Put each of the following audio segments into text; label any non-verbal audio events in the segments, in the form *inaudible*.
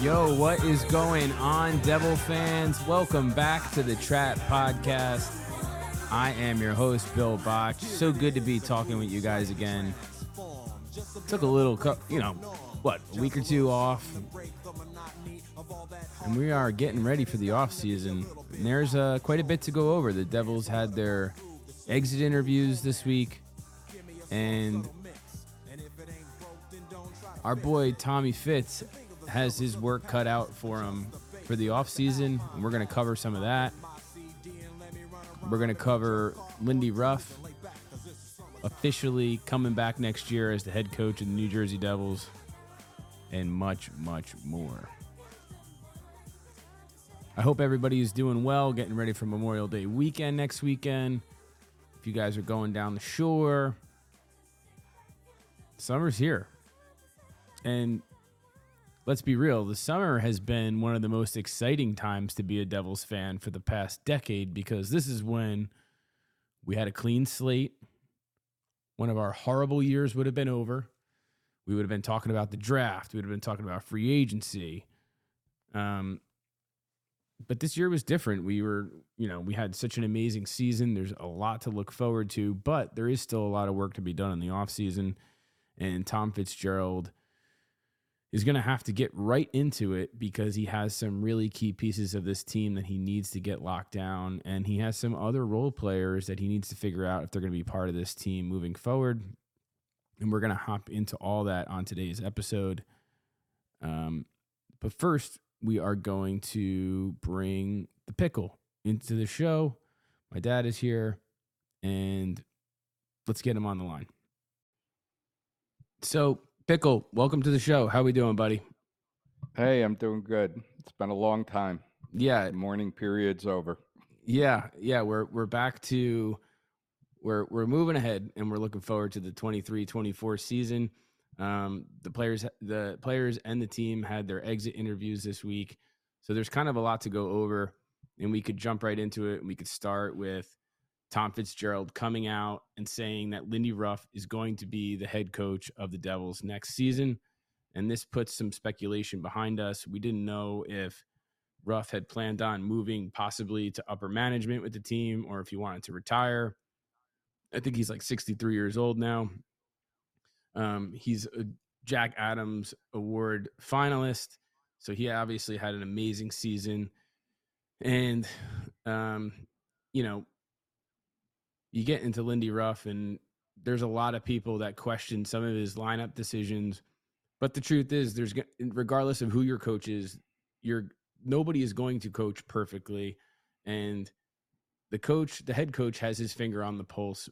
Yo, what is going on, Devil fans? Welcome back to the Trap Podcast. I am your host, Bill Botch. So good to be talking with you guys again. Took a little, you know, what, a week or two off. And we are getting ready for the off season. And there's uh, quite a bit to go over. The Devils had their exit interviews this week. And our boy Tommy Fitz has his work cut out for him for the off season, we're going to cover some of that. We're going to cover Lindy Ruff officially coming back next year as the head coach of the New Jersey Devils, and much, much more. I hope everybody is doing well, getting ready for Memorial Day weekend next weekend. If you guys are going down the shore, summer's here. And let's be real, the summer has been one of the most exciting times to be a Devils fan for the past decade because this is when we had a clean slate. One of our horrible years would have been over. We would have been talking about the draft. We would have been talking about free agency. Um, but this year was different. We were, you know, we had such an amazing season. There's a lot to look forward to, but there is still a lot of work to be done in the offseason. And Tom Fitzgerald is going to have to get right into it because he has some really key pieces of this team that he needs to get locked down. And he has some other role players that he needs to figure out if they're going to be part of this team moving forward. And we're going to hop into all that on today's episode. Um, but first, we are going to bring the pickle into the show. My dad is here, and let's get him on the line. So, Pickle, welcome to the show. How we doing, buddy? Hey, I'm doing good. It's been a long time. Yeah, the mourning period's over. Yeah, yeah, we're we're back to we're we're moving ahead and we're looking forward to the 23-24 season. Um, the players the players and the team had their exit interviews this week. So there's kind of a lot to go over and we could jump right into it and we could start with Tom Fitzgerald coming out and saying that Lindy Ruff is going to be the head coach of the Devils next season. And this puts some speculation behind us. We didn't know if Ruff had planned on moving possibly to upper management with the team or if he wanted to retire. I think he's like 63 years old now. Um, he's a Jack Adams Award finalist. So he obviously had an amazing season. And, um, you know, you get into Lindy Ruff, and there's a lot of people that question some of his lineup decisions. But the truth is, there's regardless of who your coach is, you're nobody is going to coach perfectly, and the coach, the head coach, has his finger on the pulse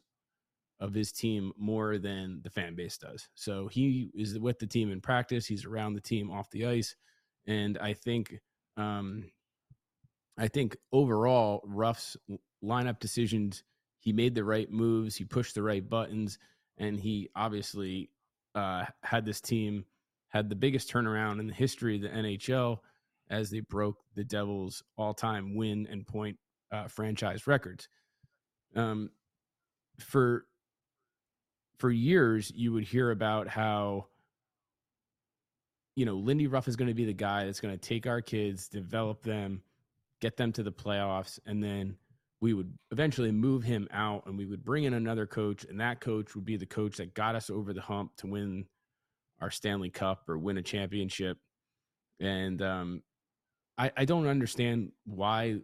of his team more than the fan base does. So he is with the team in practice. He's around the team off the ice, and I think, um, I think overall, Ruff's lineup decisions he made the right moves, he pushed the right buttons, and he obviously uh, had this team had the biggest turnaround in the history of the NHL as they broke the Devils' all-time win and point uh, franchise records. Um, for for years, you would hear about how you know Lindy Ruff is going to be the guy that's going to take our kids, develop them, get them to the playoffs, and then we would eventually move him out and we would bring in another coach and that coach would be the coach that got us over the hump to win our stanley cup or win a championship. And um, I, I don't understand why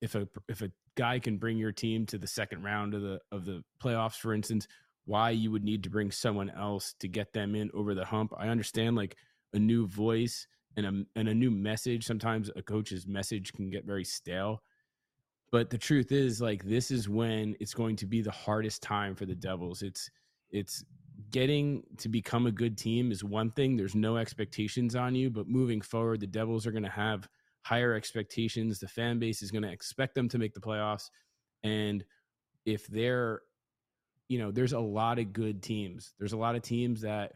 if a if a guy can bring your team to the second round of the of the playoffs for instance why you would need to bring someone else to get them in over the hump. I understand like a new voice and a, and a new message. Sometimes a coach's message can get very stale but the truth is, like, this is when it's going to be the hardest time for the Devils. It's it's getting to become a good team is one thing. There's no expectations on you, but moving forward, the Devils are going to have higher expectations. The fan base is going to expect them to make the playoffs. And if they're, you know, there's a lot of good teams. There's a lot of teams that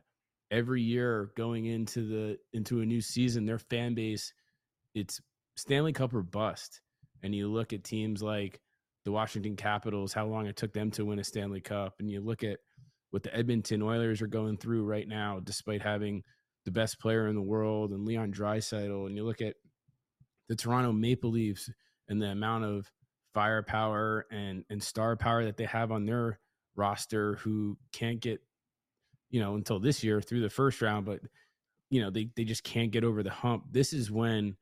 every year going into the into a new season, their fan base, it's Stanley Cup or bust and you look at teams like the Washington Capitals, how long it took them to win a Stanley Cup, and you look at what the Edmonton Oilers are going through right now, despite having the best player in the world and Leon Draisaitl, and you look at the Toronto Maple Leafs and the amount of firepower and and star power that they have on their roster who can't get you know until this year through the first round but you know they they just can't get over the hump. This is when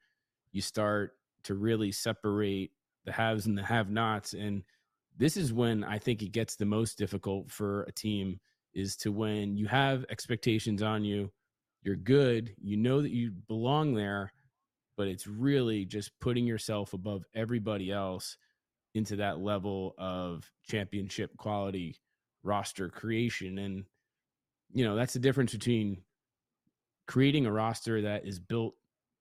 you start to really separate the haves and the have nots and this is when i think it gets the most difficult for a team is to when you have expectations on you you're good you know that you belong there but it's really just putting yourself above everybody else into that level of championship quality roster creation and you know that's the difference between creating a roster that is built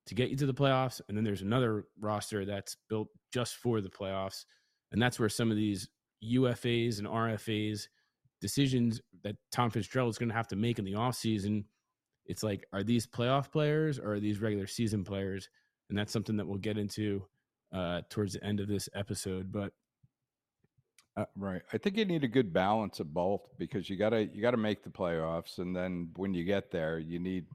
to get you to the playoffs and then there's another roster that's built just for the playoffs and that's where some of these UFAs and RFAs decisions that Tom Fitzgerald is going to have to make in the offseason it's like are these playoff players or are these regular season players and that's something that we'll get into uh, towards the end of this episode. But uh, right, I think you need a good balance of both because you gotta you gotta make the playoffs, and then when you get there, you need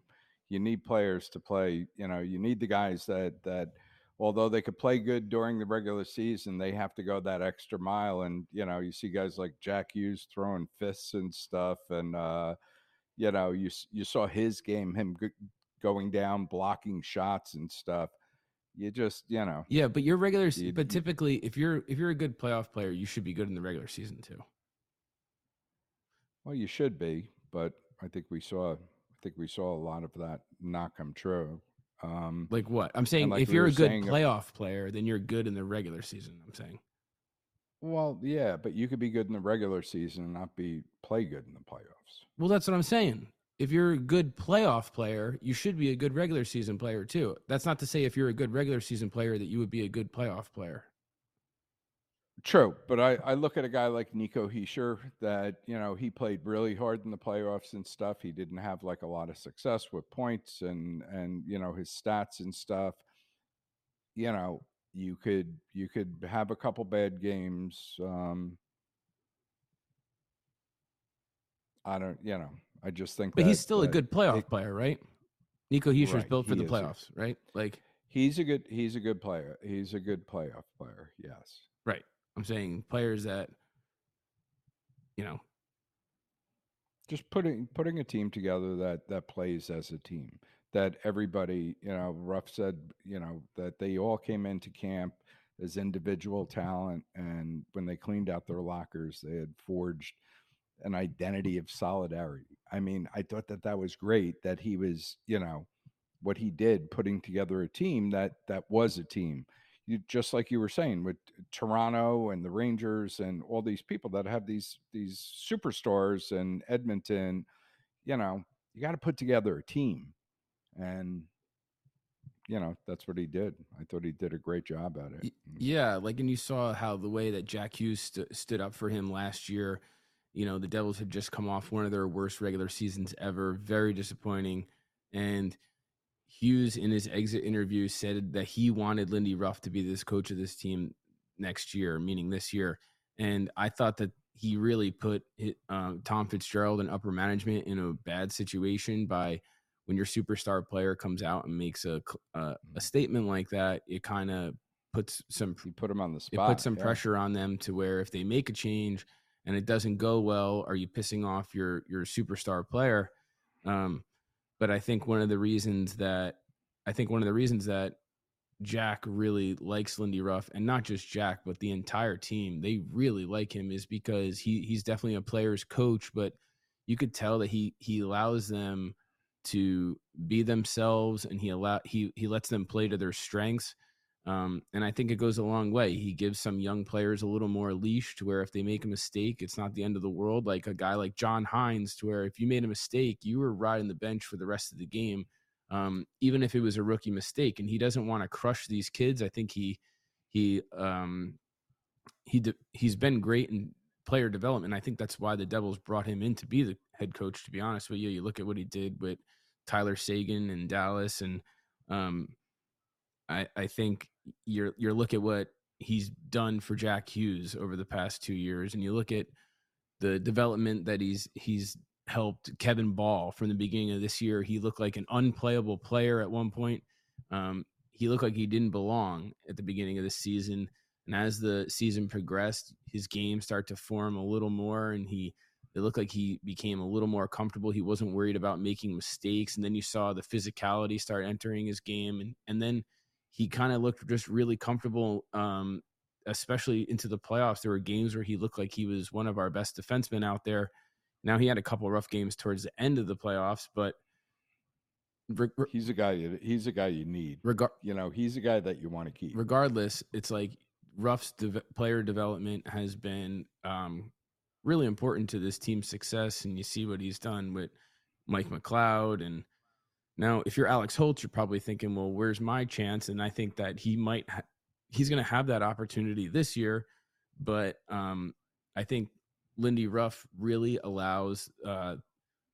you need players to play. You know, you need the guys that that although they could play good during the regular season, they have to go that extra mile. And you know, you see guys like Jack Hughes throwing fists and stuff, and uh, you know, you you saw his game, him g- going down, blocking shots and stuff you just you know yeah but you're regular you, but typically if you're if you're a good playoff player you should be good in the regular season too well you should be but i think we saw think we saw a lot of that not come true um like what i'm saying like if we you're a good uh playoff player then you're good in the regular season i'm saying well yeah but you could be good in the regular season and not be play good in the playoffs well that's what i'm saying if you're a good playoff player, you should be a good regular season player too. That's not to say if you're a good regular season player that you would be a good playoff player. True, but I, I look at a guy like Nico Hischier that you know he played really hard in the playoffs and stuff. He didn't have like a lot of success with points and and you know his stats and stuff. You know, you could you could have a couple bad games. Um, I don't, you know, I just think, but that, he's still a good playoff it, player, right? Nico Hischier's right, built for the playoffs, a, right? Like he's a good, he's a good player. He's a good playoff player. Yes, right. I'm saying players that, you know, just putting putting a team together that that plays as a team. That everybody, you know, Ruff said, you know, that they all came into camp as individual talent, and when they cleaned out their lockers, they had forged an identity of solidarity. I mean, I thought that that was great that he was, you know, what he did putting together a team that that was a team. You just like you were saying with Toronto and the Rangers and all these people that have these these superstars and Edmonton, you know, you got to put together a team. And you know, that's what he did. I thought he did a great job at it. Mm. Yeah, like and you saw how the way that Jack Hughes st- stood up for him last year you know, the Devils had just come off one of their worst regular seasons ever, very disappointing. And Hughes, in his exit interview, said that he wanted Lindy Ruff to be this coach of this team next year, meaning this year. And I thought that he really put it, um, Tom Fitzgerald and upper management in a bad situation by when your superstar player comes out and makes a a, a mm-hmm. statement like that. It kind of puts some you put them on the spot. It puts some yeah. pressure on them to where if they make a change and it doesn't go well, are you pissing off your your superstar player? Um, but I think one of the reasons that I think one of the reasons that Jack really likes Lindy Ruff, and not just Jack, but the entire team, they really like him, is because he he's definitely a player's coach, but you could tell that he he allows them to be themselves and he allow he he lets them play to their strengths um, and I think it goes a long way. He gives some young players a little more leash to where if they make a mistake, it's not the end of the world. Like a guy like John Hynes, to where if you made a mistake, you were riding the bench for the rest of the game, um, even if it was a rookie mistake. And he doesn't want to crush these kids. I think he he um, he de- he's been great in player development. I think that's why the Devils brought him in to be the head coach. To be honest with you, you look at what he did with Tyler Seguin and Dallas, and um, I I think you're you look at what he's done for Jack Hughes over the past two years, and you look at the development that he's he's helped Kevin Bahl from the beginning of this year. He looked like an unplayable player at one point. Um, he looked like he didn't belong at the beginning of the season. And as the season progressed, his game started to form a little more, and he it looked like he became a little more comfortable. He wasn't worried about making mistakes, and then you saw the physicality start entering his game, and and then he kind of looked just really comfortable. Um, especially into the playoffs, there were games where he looked like he was one of our best defensemen out there. Now he had a couple rough games towards the end of the playoffs, but re- he's a guy. You, he's a guy you need. Regar- you know, he's a guy that you want to keep. Regardless, it's like Ruff's de- player development has been um, really important to this team's success, and you see what he's done with Mike McLeod. And now, if you're Alex Holtz, you're probably thinking, "Well, where's my chance?" And I think that he might ha- he's going to have that opportunity this year, but um, I think Lindy Ruff really allows uh,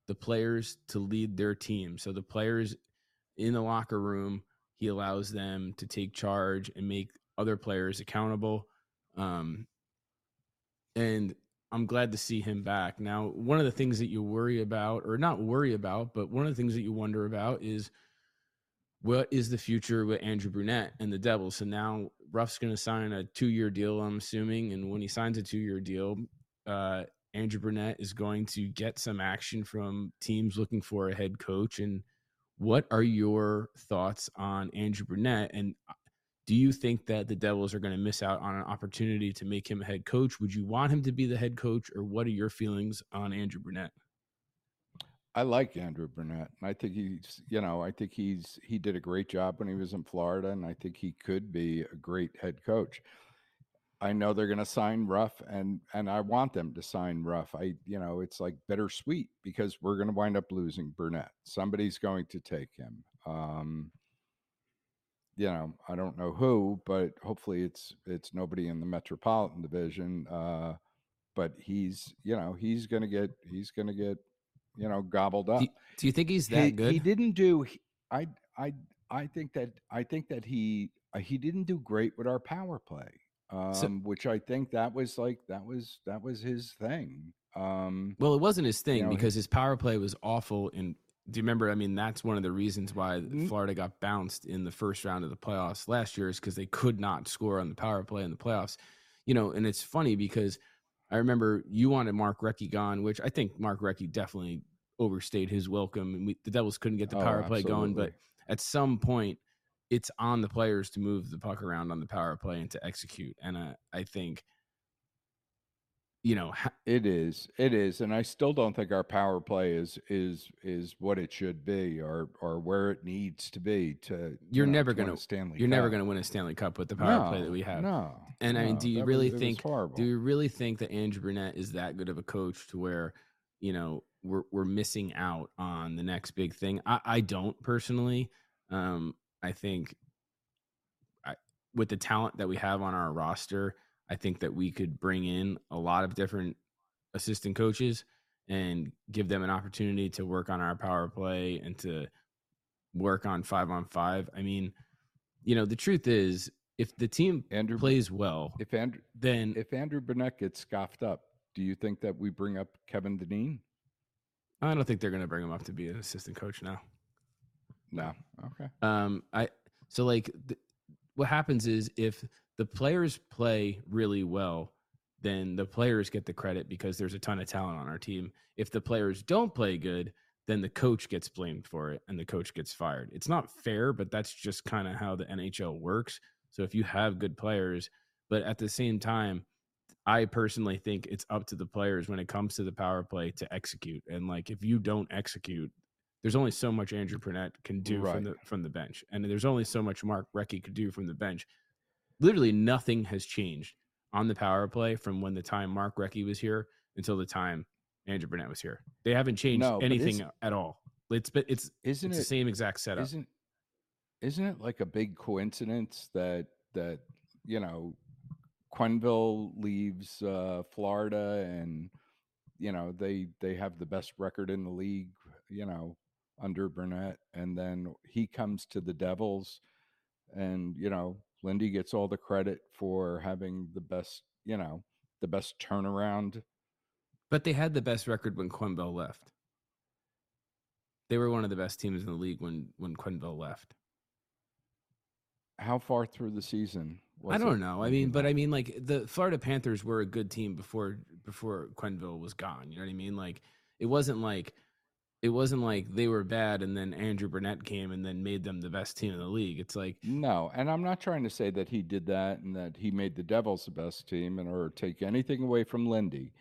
the players to lead their team. So the players in the locker room, he allows them to take charge and make other players accountable. Um, and I'm glad to see him back. Now, one of the things that you worry about, or not worry about, but one of the things that you wonder about is what is the future with Andrew Brunette and the Devils? So now Ruff's going to sign a two year deal, I'm assuming. And when he signs a two year deal, uh, Andrew Brunette is going to get some action from teams looking for a head coach. And what are your thoughts on Andrew Brunette? And do you think that the Devils are going to miss out on an opportunity to make him a head coach? Would you want him to be the head coach, or what are your feelings on Andrew Burnett? I like Andrew Brunette. I think he's, you know, I think he's he did a great job when he was in Florida, and I think he could be a great head coach. I know they're going to sign Ruff, and and I want them to sign Ruff. I, you know, it's like bittersweet because we're going to wind up losing Burnett. Somebody's going to take him. Um, you know, I don't know who, but hopefully it's it's nobody in the Metropolitan Division. Uh, but he's, you know, he's gonna get he's gonna get, you know, gobbled up. Do, do you think he's that he, good? He didn't do. I I I think that I think that he uh, he didn't do great with our power play, um, so, which I think that was like that was that was his thing. Um, well, it wasn't his thing you know, because his power play was awful in do you remember? I mean, that's one of the reasons why mm-hmm. Florida got bounced in the first round of the playoffs last year is because they could not score on the power play in the playoffs. You know, and it's funny because I remember you wanted Mark Recchi gone, which I think Mark Recchi definitely overstayed his welcome. And we, the Devils couldn't get the oh, power oh, play going, but at some point, it's on the players to move the puck around on the power play and to execute. And uh, I think you know ha- it is it is and i still don't think our power play is is is what it should be or or where it needs to be to you're you know, never gonna stanley you're cup. never gonna win a stanley cup with the power no, play that we have. no and no, i mean do you really was, think do you really think that andrew burnett is that good of a coach to where you know we're we're missing out on the next big thing? I i don't personally um i think I, with the talent that we have on our roster I think that we could bring in a lot of different assistant coaches and give them an opportunity to work on our power play and to work on five on five. I mean, you know, the truth is, if the team Andrew plays well, if Andrew then if Andrew Brunette gets scoffed up, do you think that we bring up Kevin Dineen? I don't think they're going to bring him up to be an assistant coach now. No, okay. Um, I so like th- what happens is if the players play really well, then the players get the credit because there's a ton of talent on our team. If the players don't play good, then the coach gets blamed for it and the coach gets fired. It's not fair, but that's just kind of how the NHL works. So if you have good players, but at the same time, I personally think it's up to the players when it comes to the power play to execute. And like if you don't execute, there's only so much Andrew Brunette can do right. from the from the bench, and there's only so much Mark Recchi could do from the bench literally nothing has changed on the power play from when the time Mark Recchi was here until the time Andrew Burnett was here. They haven't changed no, anything at all. It's but it's isn't it's it, the same exact setup. Isn't isn't it like a big coincidence that that you know Quenneville leaves uh, Florida and you know they they have the best record in the league, you know, under Burnett, and then he comes to the Devils, and you know Lindy gets all the credit for having the best, you know, the best turnaround. But they had the best record when Quenneville left. they were one of the best teams in the league when when Quenneville left. How far through the season? I don't know. I mean, but I mean, like the Florida Panthers were a good team before before Quenneville was gone. You know what I mean? Like it wasn't like it wasn't like they were bad and then Andrew Burnett came and then made them the best team in the league. It's like no, and I'm not trying to say that he did that and that he made the Devils the best team and or take anything away from Lindy.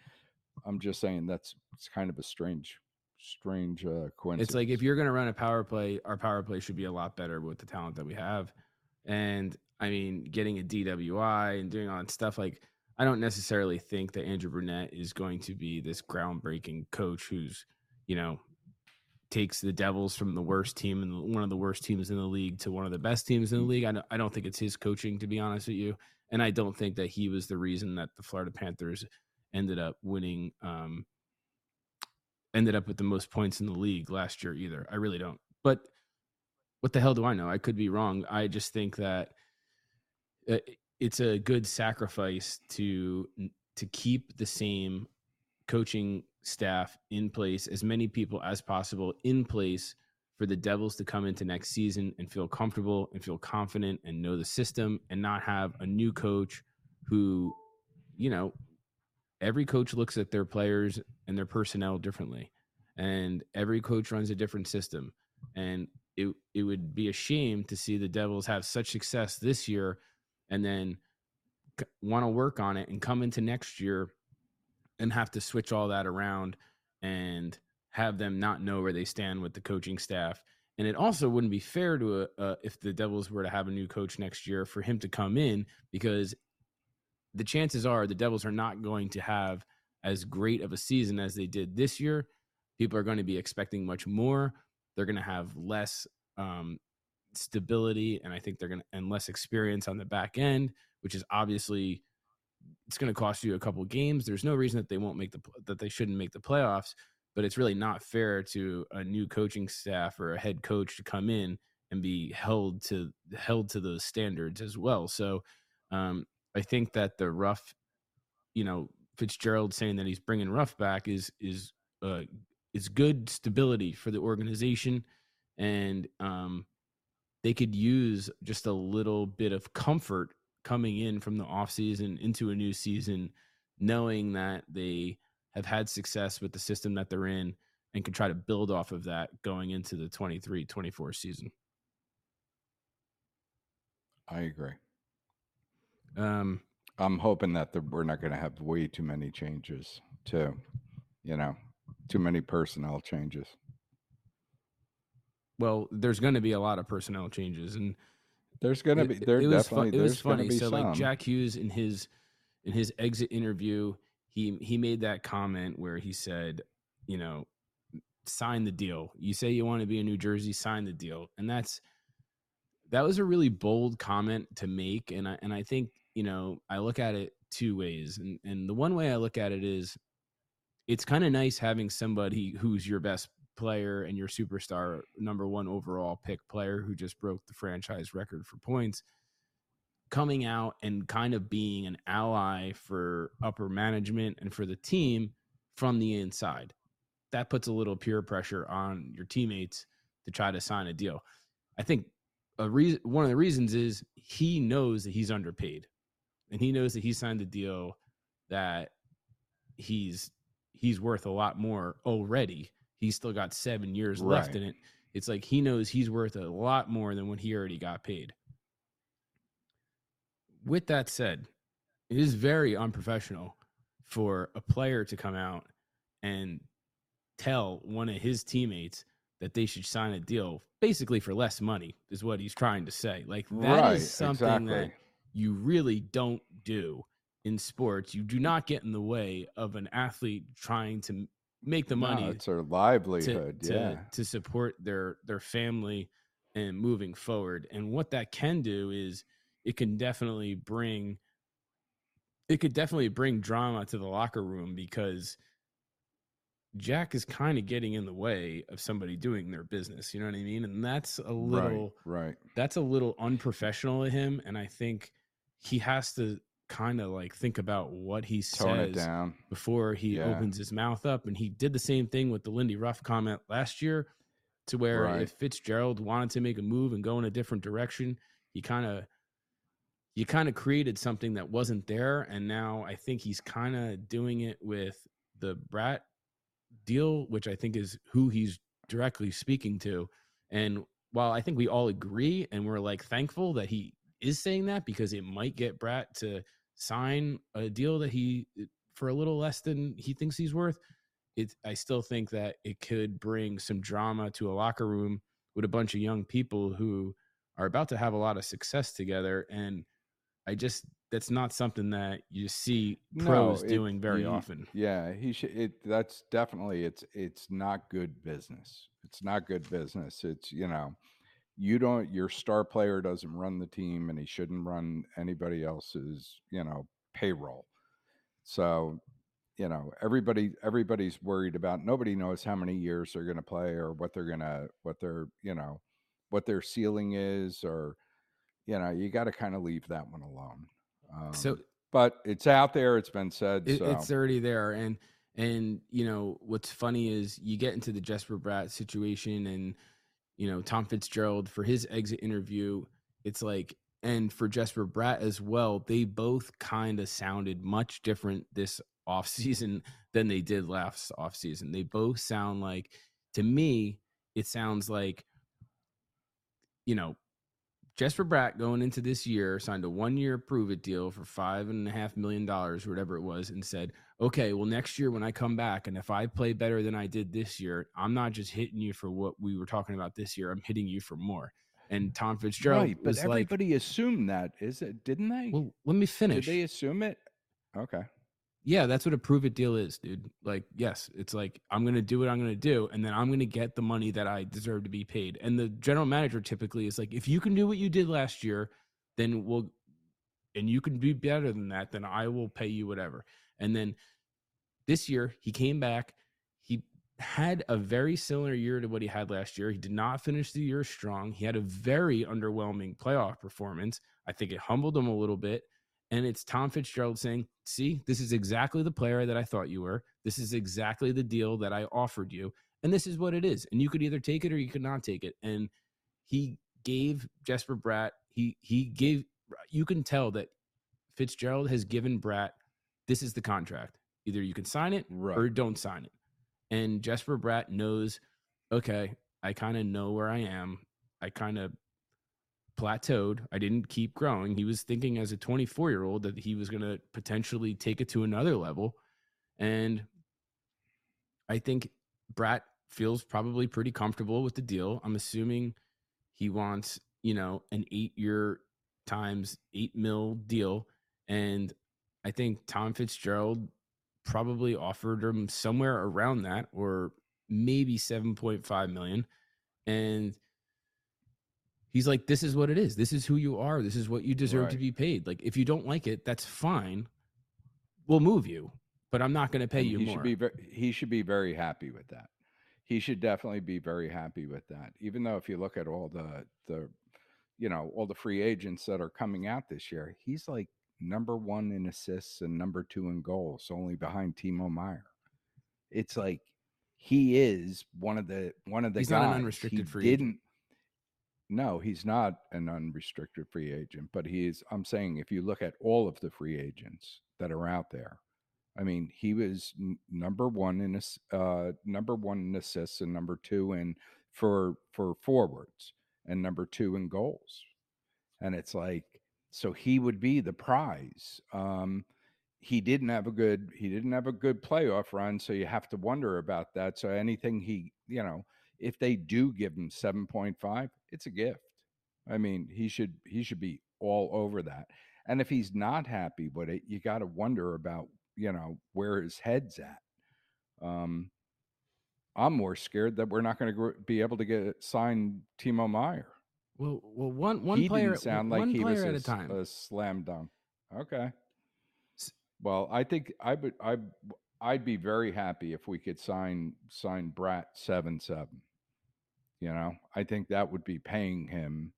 I'm just saying that's it's kind of a strange strange uh, coincidence. It's like if you're going to run a power play, our power play should be a lot better with the talent that we have. And I mean, getting a DWI and doing all that stuff like I don't necessarily think that Andrew Burnett is going to be this groundbreaking coach who's, you know, takes the Devils from the worst team and one of the worst teams in the league to one of the best teams in the league. I don't, I don't think it's his coaching, to be honest with you. And I don't think that he was the reason that the Florida Panthers ended up winning, um, ended up with the most points in the league last year either. I really don't. But what the hell do I know? I could be wrong. I just think that uh, it's a good sacrifice to to keep the same coaching staff in place, as many people as possible in place for the Devils to come into next season and feel comfortable and feel confident and know the system and not have a new coach who, you know, every coach looks at their players and their personnel differently. And every coach runs a different system. And it, it would be a shame to see the Devils have such success this year and then want to work on it and come into next year and have to switch all that around and have them not know where they stand with the coaching staff. And it also wouldn't be fair to uh, if the Devils were to have a new coach next year for him to come in because the chances are the Devils are not going to have as great of a season as they did this year. People are going to be expecting much more. They're going to have less um, stability, and I think they're going to and less experience on the back end, which is obviously it's going to cost you a couple games. There's no reason that they won't make the that they shouldn't make the playoffs, but it's really not fair to a new coaching staff or a head coach to come in and be held to held to those standards as well. So um, I think that the Ruff, you know, Fitzgerald saying that he's bringing Ruff back is is uh, is good stability for the organization, and um, they could use just a little bit of comfort coming in from the offseason into a new season, knowing that they have had success with the system that they're in and can try to build off of that going into the 23 24 season. I agree. Um, I'm hoping that the, we're not going to have way too many changes, too. You know, too many personnel changes. Well, there's going to be a lot of personnel changes, and there's gonna be there it definitely fun, it was funny. so some. like Jack Hughes in his in his exit interview, he he made that comment where he said, you know, sign the deal. You say you want to be in New Jersey, sign the deal. And that's that was a really bold comment to make. And I and I think, you know, I look at it two ways. And and the one way I look at it is it's kind of nice having somebody who's your best player and your superstar number one overall pick player who just broke the franchise record for points coming out and kind of being an ally for upper management and for the team from the inside. That puts a little peer pressure on your teammates to try to sign a deal. I think a reason one of the reasons is he knows that he's underpaid. And he knows that he signed a deal that he's he's worth a lot more already he's still got seven years right. left in it. It's like he knows he's worth a lot more than what he already got paid. With that said, it is very unprofessional for a player to come out and tell one of his teammates that they should sign a deal basically for less money is what he's trying to say. Like that right, is something exactly. that you really don't do in sports. You do not get in the way of an athlete trying to make the money. No, it's their livelihood. To, yeah. to, to support their their family and moving forward. And what that can do is it can definitely bring it could definitely bring drama to the locker room because Jack is kind of getting in the way of somebody doing their business. You know what I mean? And that's a little right. right. That's a little unprofessional of him. And I think he has to kind of like think about what he Tone says before he yeah. opens his mouth up. And he did the same thing with the Lindy Ruff comment last year. to where Right. if Fitzgerald wanted to make a move and go in a different direction, he kind of you kind of created something that wasn't there and now I think he's kind of doing it with the Bratt deal, which I think is who he's directly speaking to. And while I think we all agree and we're like thankful that he is saying that because it might get Bratt to sign a deal that he uh, for a little less than he thinks he's worth, it I still think that it could bring some drama to a locker room with a bunch of young people who are about to have a lot of success together and I just that's not something that you see No, pros it- doing very he- often. Yeah, he should. It that's definitely it's it's not good business. It's not good business. It's you know, you don't your star player doesn't run the team, and he shouldn't run anybody else's you know payroll. So, you know, everybody everybody's worried about. Nobody knows how many years they're going to play or what they're gonna what their you know what their ceiling is or you know you got to kind of leave that one alone. Um, So but it's out there. It's been said. it, so. it's already there and and you know what's funny is you get into the Jesper Bratt situation and you know Tom Fitzgerald for his exit interview it's like and for Jesper Bratt as well they both kind of sounded much different this offseason than they did last offseason they both sound like to me it sounds like you know Jesper Bratt going into this year signed a one year prove it deal for five and a half million dollars, or whatever it was, and said, okay, well, next year when I come back and if I play better than I did this year, I'm not just hitting you for what we were talking about this year, I'm hitting you for more. And Tom Fitzgerald right, but was like, everybody assumed that, is it? Didn't they? well, let me finish. Did they assume it? Okay. Yeah, that's what a prove it deal is, dude. Like, yes, it's like I'm gonna do what I'm gonna do, and then I'm gonna get the money that I deserve to be paid. And the general manager typically is like, if you can do what you did last year, then we'll, and you can be better than that, then I will pay you whatever. And then this year he came back. He had a very similar year to what he had last year. He did not finish the year strong. He had a very underwhelming playoff performance. I think it humbled him a little bit. And it's Tom Fitzgerald saying, See, this is exactly the player that I thought you were. This is exactly the deal that I offered you. And this is what it is. And you could either take it or you could not take it. And he gave Jesper Bratt, he he gave you can tell that Fitzgerald has given Bratt, this is the contract. Either you can sign it Right. or don't sign it. And Jesper Bratt knows, okay, I kind of know where I am. I kind of plateaued. I didn't keep growing. He was thinking as a 24 year old that he was going to potentially take it to another level. And I think Bratt feels probably pretty comfortable with the deal. I'm assuming he wants, you know, an eight year times eight mil deal. And I think Tom Fitzgerald probably offered him somewhere around that or maybe 7.5 million. And he's like, this is what it is. This is who you are. This is what you deserve to be paid. Like, if you don't like it, that's fine. We'll move you, but I'm not going to pay And you he more. should be very, he should be very happy with that. He should definitely be very happy with that. Even though if you look at all the the you know, all the free agents that are coming out this year, he's like number 1 in assists and number 2 in goals, only behind Timo Meier. It's like he is one of the one of the He's guys. not an unrestricted he free agent. No, he's not an unrestricted free agent, but he is. I'm saying if you look at all of the free agents that are out there, I mean, he was n- number one in uh, number one in assists and number two in for for forwards and number two in goals. And it's like so he would be the prize. Um, he didn't have a good he didn't have a good playoff run, so you have to wonder about that. So anything he you know if they do give him 7.5 it's a gift. I mean he should he should be all over that. And if he's not happy with it you got to wonder about you know where his head's at. Um i'm more scared that we're not going to be able to get signed timo meier. Well, well, one one he player didn't sound like one he was at a time. a slam dunk. Okay. Well i think i would i i'd be very happy if we could sign sign bratt 7 7 you know i think that would be paying him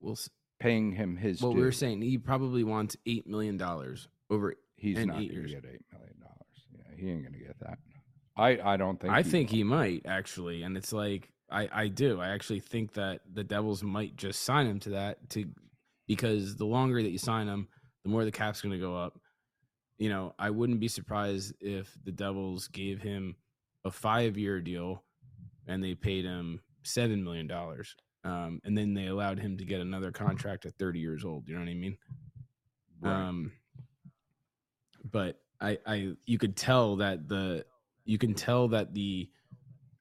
Well, paying him his what due. we were saying, he probably wants eight million dollars over. he's not eight going to get 8 million dollars yeah he ain't going to get that i i don't think I he think will. he might actually, and it's like I I do. I actually think that the Devils might just sign him to that to because the longer that you sign him, the more the cap's going to go up. You know, I wouldn't be surprised if the Devils gave him a five year deal and they paid him seven million dollars. Um, and then they allowed him to get another contract at 30 years old. You know what I mean? Right. Um, but I, I, you could tell that the, you can tell that the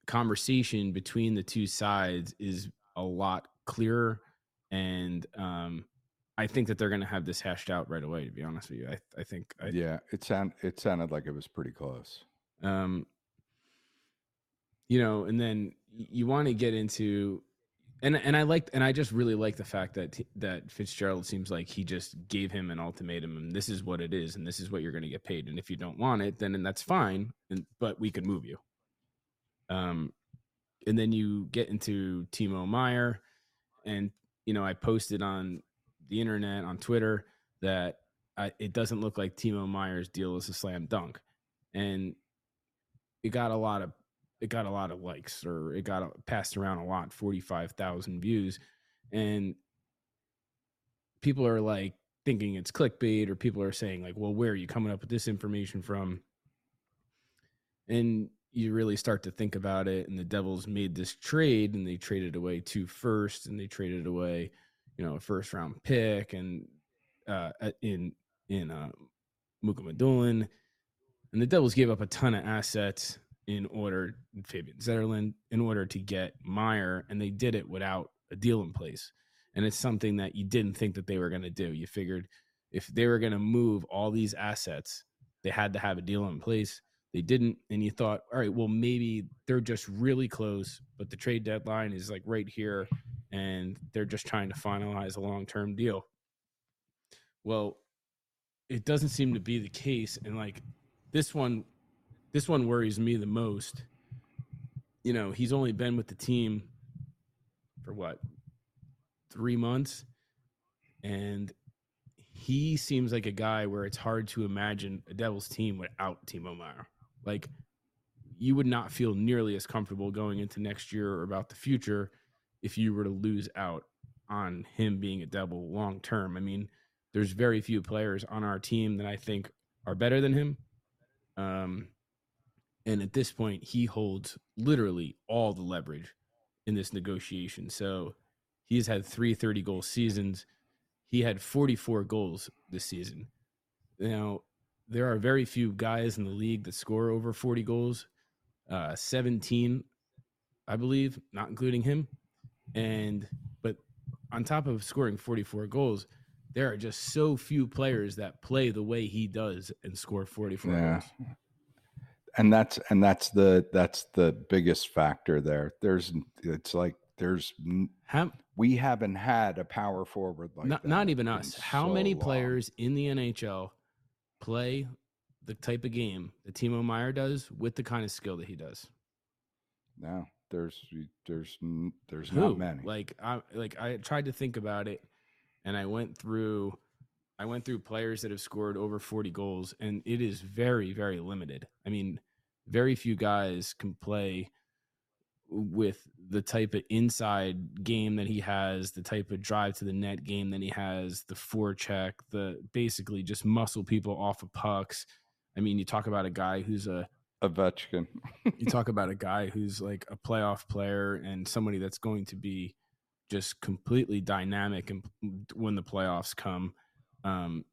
conversation between the two sides is a lot clearer, and um, I think that they're going to have this hashed out right away. To be honest with you, I, I think, I, yeah, it sound it sounded like it was pretty close. um, you know, and then you want to get into, and and I like, and I just really like the fact that that Fitzgerald seems like he just gave him an ultimatum, and this is what it is, and this is what you're going to get paid, and if you don't want it, then and that's fine, and but we can move you. Um, and then you get into Timo Meier, and you know I posted on the internet on Twitter that I, it doesn't look like Timo Meier's deal is a slam dunk, and it got a lot of it got a lot of likes or it got passed around a lot 45,000 views and people are like thinking it's clickbait or people are saying like well where are you coming up with this information from? And you really start to think about it and the devils made this trade and they traded away two first and they traded away you know a first round pick and uh in in uh Mukhamadullin and the devils gave up a ton of assets in order Fabian Zetterlund in order to get Meier, and they did it without a deal in place. And it's something that you didn't think that they were going to do. You figured if they were going to move all these assets, they had to have a deal in place. They didn't, and you thought, all right, well, maybe they're just really close, but the trade deadline is like right here, and they're just trying to finalize a long term deal. Well, it doesn't seem to be the case, and like this one this one worries me the most. You know, he's only been with the team for what three months, and he seems like a guy where it's hard to imagine a Devils team without Timo Meier. Like, you would not feel nearly as comfortable going into next year or about the future if you were to lose out on him being a Devil long term. I mean, there's very few players on our team that I think are better than him. Um, and at this point, he holds literally all the leverage in this negotiation. So he's had three 30 goal seasons. He had 44 goals this season. Now, there are very few guys in the league that score over 40 goals, uh, 17, I believe, not including him. And, but on top of scoring 44 goals, there are just so few players that play the way he does and score 44 Yeah. goals. And that's and that's the that's the biggest factor there there's it's like there's How, we haven't had a power forward like not, that not even us. How so many long. players in the NHL play the type of game that Timo Meier does with the kind of skill that he does? no there's there's there's Who? not many Like I like I tried to think about it, and I went through, I went through players that have scored over forty goals, and it is very very limited. I mean, very few guys can play with the type of inside game that he has, the type of drive to the net game that he has, the forecheck, the basically just muscle people off of pucks. I mean, you talk about a guy who's a a Ovechkin. you talk *laughs* about a guy who's like a playoff player and somebody that's going to be just completely dynamic and when the playoffs come um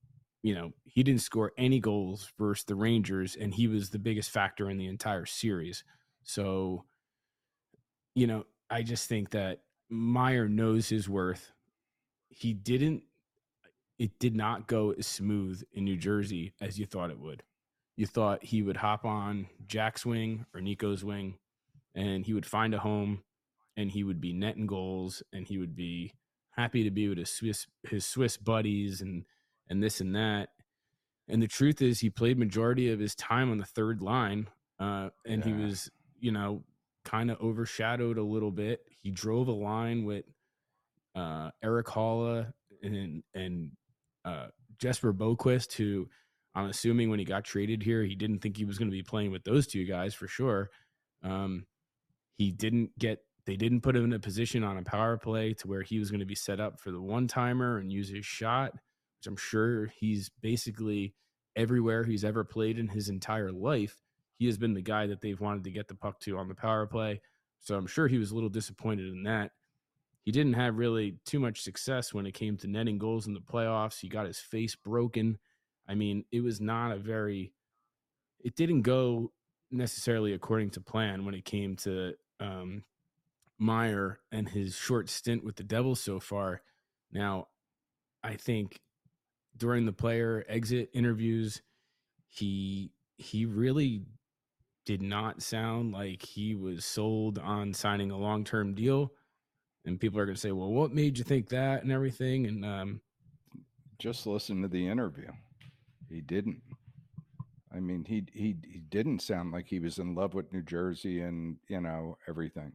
you know he didn't score any goals versus the rangers and he was the biggest factor in the entire series. So you know i just think that meier knows his worth. He didn't it did not go as smooth in new jersey as you thought it would. You thought he would hop on Jack's wing or Nico's wing and he would find a home and he would be netting goals and he would be happy to be with his Swiss his Swiss buddies and and this and that. And the truth is he played majority of his time on the third line uh and Yeah. he was, you know, kind of overshadowed a little bit. He drove a line with uh Erik Haula and and uh Jesper Boqvist who I'm assuming when he got traded here, he didn't think he was going to be playing with those two guys for sure. Um, he didn't get they didn't put him in a position on a power play to where he was going to be set up for the one timer and use his shot, which I'm sure he's basically everywhere he's ever played in his entire life. He has been the guy that they've wanted to get the puck to on the power play. So I'm sure he was a little disappointed in that. He didn't have really too much success when it came to netting goals in the playoffs. He got his face broken. I mean, it was not a very, it didn't go necessarily according to plan when it came to um, Meier and his short stint with the Devils so far. Now, I think during the player exit interviews, he he really did not sound like he was sold on signing a long term deal. And people are going to say, "Well, what made you think that?" and everything. And um, just listen to the interview. He didn't. I mean, he he he didn't sound like he was in love with New Jersey and you know everything.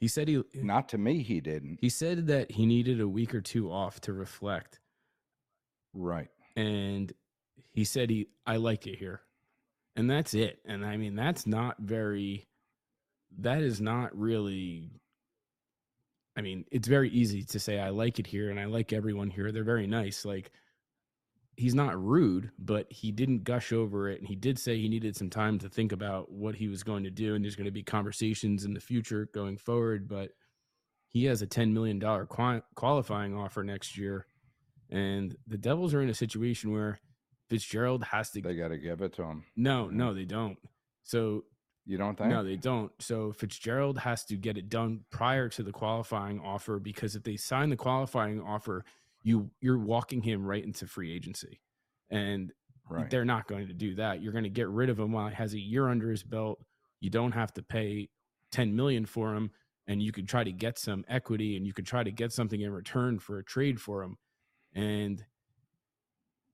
He said he not to me he didn't. He said that he needed a week or two off to reflect. Right. And he said he I like it here. And that's it. And I mean that's not very that is not really I mean, it's very easy to say I like it here and I like everyone here. They're very nice. Like he's not rude, but he didn't gush over it. And he did say he needed some time to think about what he was going to do. And there's going to be conversations in the future going forward. But he has a $10 million qualifying offer next year. And the Devils are in a situation where Fitzgerald has to. They got to give it to him. No, no, they don't. So you don't think? No, they don't. So Fitzgerald has to get it done prior to the qualifying offer because if they sign the qualifying offer, you you're walking him right into free agency, and right. they're not going to do that. You're going to get rid of him while he has a year under his belt. You don't have to pay ten million for him, and you could try to get some equity, and you could try to get something in return for a trade for him. And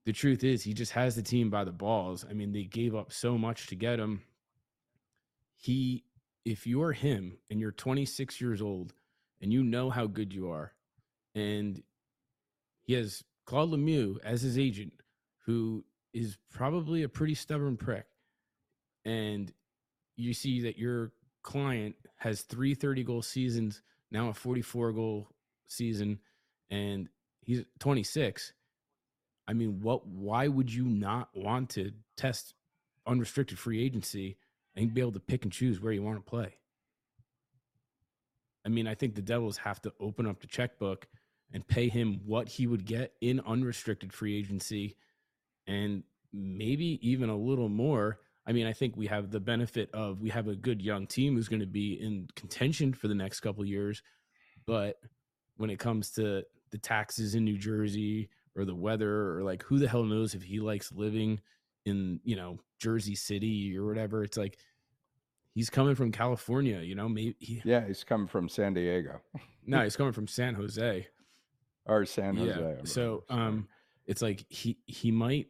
the truth is, he just has the team by the balls. I mean, they gave up so much to get him. He, if you're him and you're 26 years old and you know how good you are, and he has Claude Lemieux as his agent, who is probably a pretty stubborn prick. And you see that your client has three 30 goal seasons, now a 44 goal season, and he's 26. I mean, what why would you not want to test unrestricted free agency and be able to pick and choose where you want to play? I mean, I think the Devils have to open up the checkbook and pay him what he would get in unrestricted free agency and maybe even a little more. I mean, I think we have the benefit of we have a good young team who's going to be in contention for the next couple years, but when it comes to the taxes in New Jersey or the weather or like who the hell knows if he likes living in, you know, Jersey City or whatever, it's like he's coming from California, you know, maybe he, Yeah, he's coming from San Diego. *laughs* no, he's coming from San Jose or San Jose. Yeah. So um it's like he he might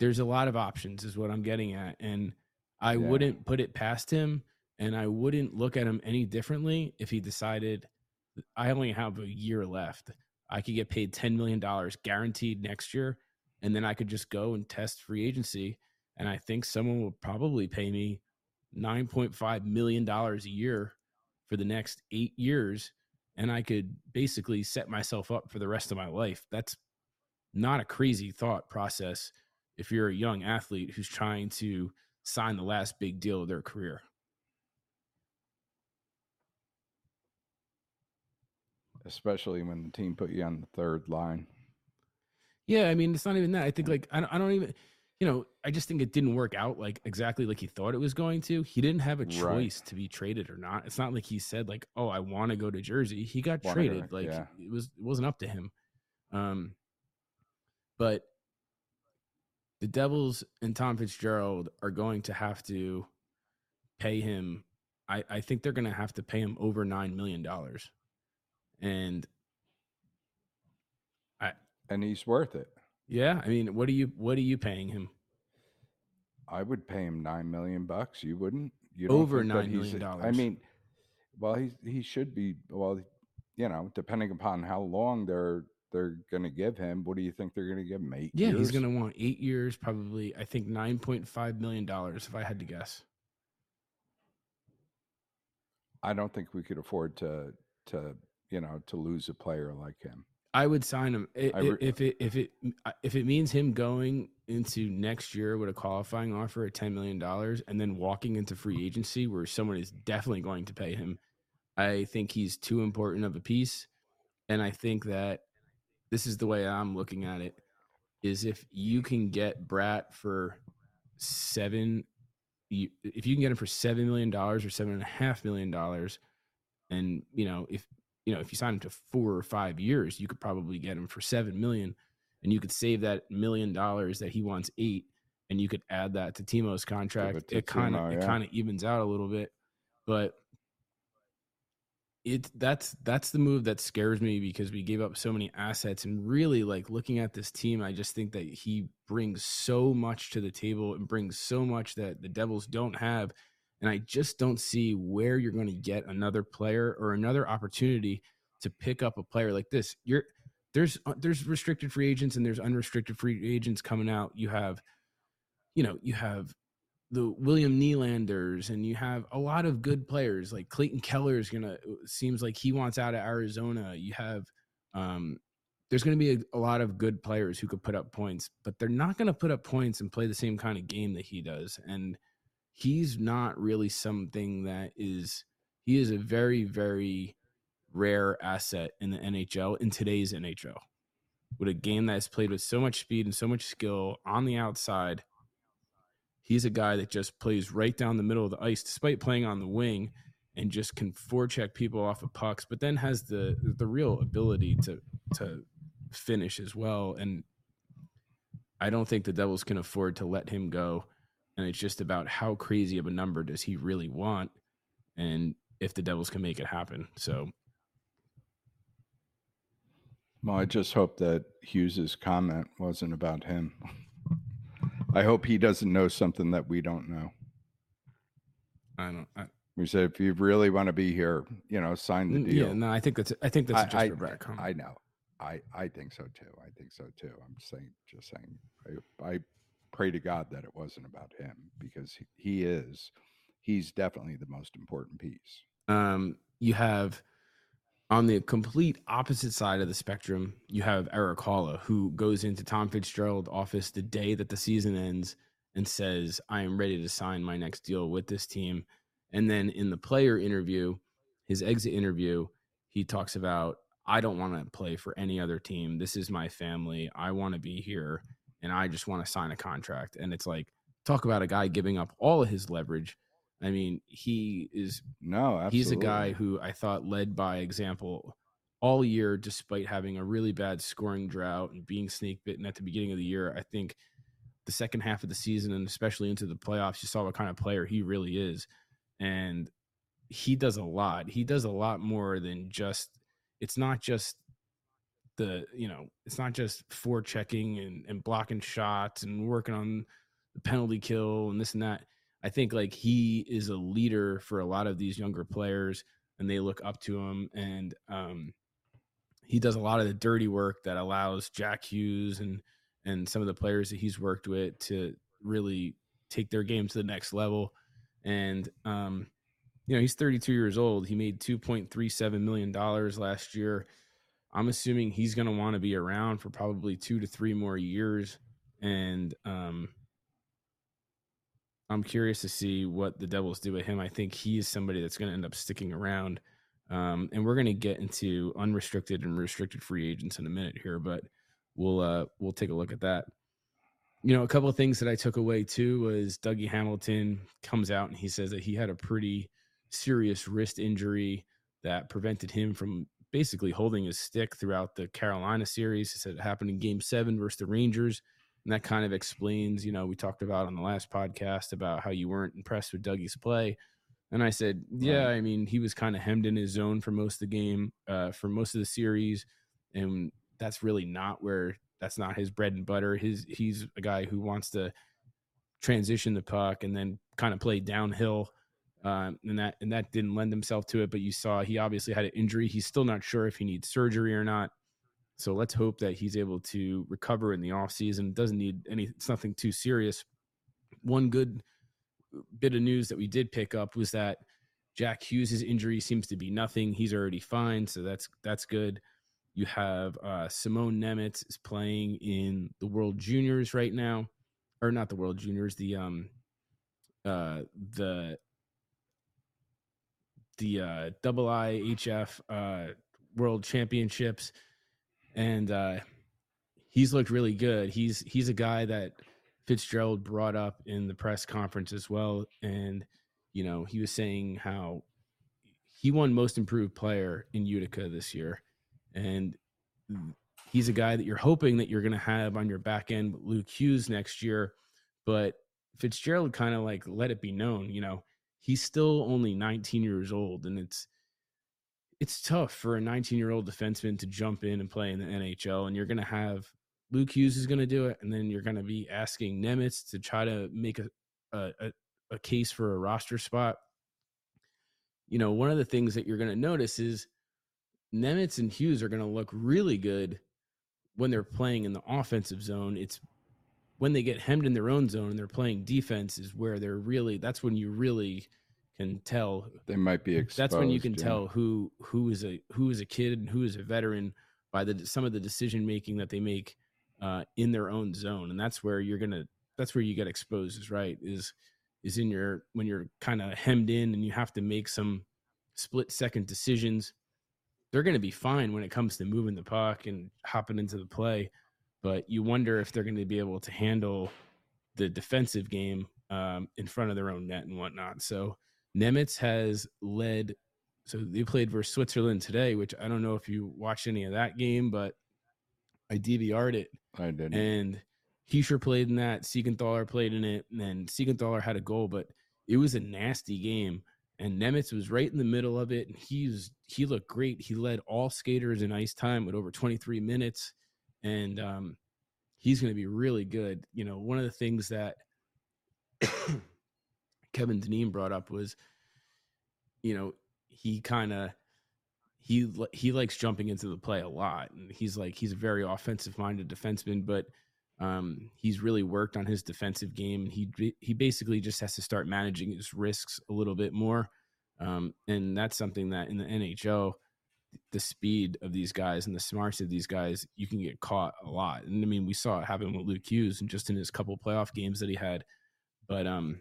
there's a lot of options is what I'm getting at and I yeah. wouldn't put it past him and I wouldn't look at him any differently if he decided I only have a year left. I could get paid 10 million dollars guaranteed next year and then I could just go and test free agency and I think someone will probably pay me 9.5 million dollars a year for the next 8 years and I could basically set myself up for the rest of my life. That's not a crazy thought process if you're a young athlete who's trying to sign the last big deal of their career. Especially when the team put you on the third line. Yeah, I mean, it's not even that. I think like I don't, I don't even you know, I just think it didn't work out like exactly like he thought it was going to. He didn't have a choice right. to be traded or not. It's not like he said like, "Oh, I want to go to Jersey." He got traded. Like yeah. it was it wasn't up to him. Um but the Devils and Tom Fitzgerald are going to have to pay him I I think they're going to have to pay him over 9 million dollars. And I and he's worth it. Yeah, I mean, what are you what are you paying him? I would pay him nine million bucks. You wouldn't? You over nine million dollars. I mean, well, he he should be. Well, you know, depending upon how long they're they're going to give him. What do you think they're going to give him? Eight? Yeah, years? he's going to want eight years, probably. I think nine point five million dollars, if I had to guess. I don't think we could afford to to you know to lose a player like him. I would sign him I, I re- if it if it if it means him going into next year with a qualifying offer at ten million dollars and then walking into free agency where someone is definitely going to pay him. I think he's too important of a piece, and I think that this is the way I'm looking at it: is if you can get Bratt for seven, you, if you can get him for seven million dollars or seven and a half million dollars, and you know if you know, if you sign him to four or five years, you could probably get him for seven million, and you could save that million dollars that he wants eight, and you could add that to Timo's contract. it kind of it kind of evens out a little bit, but it that's that's the move that scares me because we gave up so many assets and really like looking at this team i just think that he brings so much to the table and brings so much that the devils don't have and I just don't see where you're going to get another player or another opportunity to pick up a player like this. You're there's uh, there's restricted free agents and there's unrestricted free agents coming out. You have, you know, you have the William Nylanders and you have a lot of good players like Clayton Keller is gonna seems like he wants out of Arizona. You have um there's going to be a, a lot of good players who could put up points, but they're not going to put up points and play the same kind of game that he does. And he's not really something that is he is a very very rare asset in the NHL in today's NHL. With a game that is played with so much speed and so much skill on the outside, he's a guy that just plays right down the middle of the ice despite playing on the wing and just can forecheck people off of pucks, but then has the the real ability to to finish as well and I don't think the Devils can afford to let him go and it's just about how crazy of a number does he really want and if the devils can make it happen so Well, I just hope that Hughes's comment wasn't about him. *laughs* I hope he doesn't know something that we don't know. i don't I, We said if you really want to be here, you know, sign the deal. yeah no i think that's i think that's I- just I- a Bratt comment. I know. I I think so too. I think so too. I'm saying, just saying. I, I pray to God that it wasn't about him because he, is. He's definitely the most important piece. um you have on the complete opposite side of the spectrum you have Erik Haula, who goes into tom Fitzgerald's office the day that the season ends and says i am ready to sign my next deal with this team and then in the player interview his exit interview he talks about i don't want to play for any other team this is my family i want to be here and i just want to sign a contract and it's like talk about a guy giving up all of his leverage i mean he is No, absolutely. He's a guy who I thought led by example all year, despite having a really bad scoring drought and being snake bitten at the beginning of the year. I think the second half of the season and especially into the playoffs, you saw what kind of player he really is. And he does a lot. He does a lot more than just, it's not just the, you know, it's not just forechecking and, and blocking shots and working on the penalty kill and this and that. I think like he is a leader for a lot of these younger players and they look up to him and um he does a lot of the dirty work that allows Jack Hughes and and some of the players that he's worked with to really take their game to the next level. And um you know he's 32 years old. He made 2.37 million dollars last year i'm assuming he's going to want to be around for probably 2 to 3 more years and um I'm curious to see what the Devils do with him. I think he is somebody that's going to end up sticking around. Um, and we're going to get into unrestricted and restricted free agents in a minute here, but we'll uh, we'll take a look at that. You know, a couple of things that I took away too was Dougie Hamilton comes out and he says that he had a pretty serious wrist injury that prevented him from basically holding his stick throughout the Carolina series. He said it happened in Game Seven versus the Rangers. And that kind of explains, you know, we talked about on the last podcast about how you weren't impressed with Dougie's play. And I said, yeah. I mean, he was kind of hemmed in his zone for most of the game, uh, for most of the series. And that's really not where that's not his bread and butter. His he's a guy who wants to transition the puck and then kind of play downhill. Um, and that and that didn't lend himself to it. But you saw he obviously had an injury. He's still not sure if he needs surgery or not. So let's hope that he's able to recover in the offseason. Doesn't need any, it's nothing too serious. One good bit of news that we did pick up was that Jack Hughes' injury seems to be nothing. He's already fine, so that's that's good. You have uh, Simon Nemec is playing in the World Juniors right now, or not the World Juniors, the um, uh, the the uh, double IHF uh, World Championships, and uh, he's looked really good. He's he's a guy that Fitzgerald brought up in the press conference as well, and you know he was saying how he won Most Improved Player in Utica this year, and he's a guy that you're hoping that you're going to have on your back end Luke Hughes next year, but Fitzgerald kind of like let it be known, you know, he's still only 19 years old, and it's it's tough for a 19 year old defenseman to jump in and play in the NHL, and you're going to have Luke Hughes is going to do it, and then you're going to be asking Nemec to try to make a, a a case for a roster spot. You know, one of the things that you're going to notice is Nemec and Hughes are going to look really good when they're playing in the offensive zone. It's when they get hemmed in their own zone and they're playing defense is where they're really that's when you really can tell they might be exposed, that's when you can yeah. tell who who is a who is a kid and who is a veteran by the some of the decision making that they make uh, in their own zone and that's where you're gonna that's where you get exposed is right is is in your when you're kind of hemmed in and you have to make some split second decisions they're going to be fine when it comes to moving the puck and hopping into the play. But you wonder if they're going to be able to handle the defensive game um, in front of their own net and whatnot. So Nemec has led. So they played versus Switzerland today, which I don't know if you watched any of that game, but I DVR'd it. I did. And Hischier played in that. Siegenthaler played in it. And then Siegenthaler had a goal, but it was a nasty game and Nemec was right in the middle of it, and he's he looked great. He led all skaters in ice time with over 23 minutes, and um, he's going to be really good. You know, one of the things that Kevin Dineen brought up was, you know, he kind of he he likes jumping into the play a lot, and he's like he's a very offensive minded defenseman, but um, he's really worked on his defensive game. And he he basically just has to start managing his risks a little bit more, um, and that's something that in the NHL, the speed of these guys and the smarts of these guys, you can get caught a lot. And I mean, we saw it happen with Luke Hughes and just in his couple playoff games that he had. But um,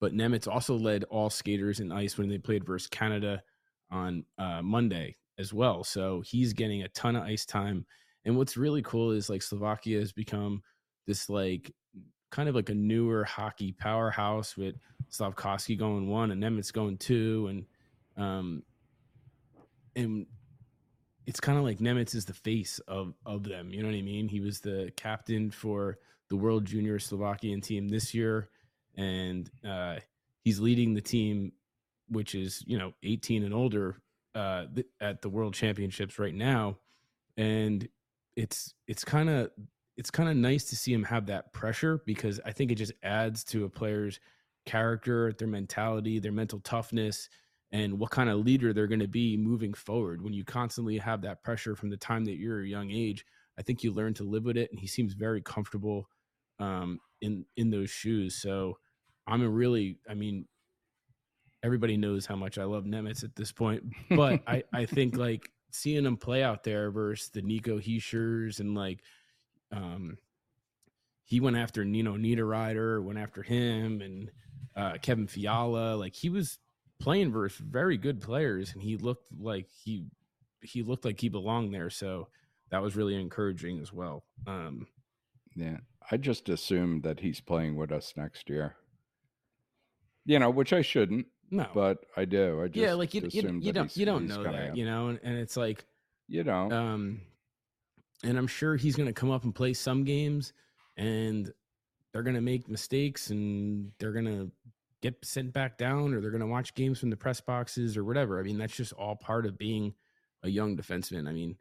but Nemec also led all skaters in ice when they played versus Canada on uh, Monday as well. So he's getting a ton of ice time and what's really cool is like Slovakia has become this like kind of like a newer hockey powerhouse with Slafkovsky going one and Nemec going two, and um, and it's kind of like Nemec is the face of of them. You know what I mean? He was the captain for the World Junior Slovakian team this year, and uh, he's leading the team, which is you know 18 and older, uh, th- at the World Championships right now, and it's it's kind of it's kind of nice to see him have that pressure because I think it just adds to a player's character, their mentality, their mental toughness, and what kind of leader they're going to be moving forward. When you constantly have that pressure from the time that you're a young age, I think you learn to live with it, and he seems very comfortable um, in in those shoes. So I'm a really, I mean, everybody knows how much I love Nemec at this point, but I I think *laughs* like seeing him play out there versus the Nico Hischiers and like um he went after Nino Niederreiter, went after him and uh Kevin Fiala. Like he was playing versus very good players and he looked like he he looked like he belonged there. So that was really encouraging as well. Um yeah. I just assumed that he's playing with us next year. You know, which I shouldn't. No, but I do. I just yeah, like you, you, you don't you don't know that, you know, and, and it's like you know, um, and I'm sure he's going to come up and play some games, and they're going to make mistakes, and they're going to get sent back down, or they're going to watch games from the press boxes or whatever. I mean, that's just all part of being a young defenseman. I mean,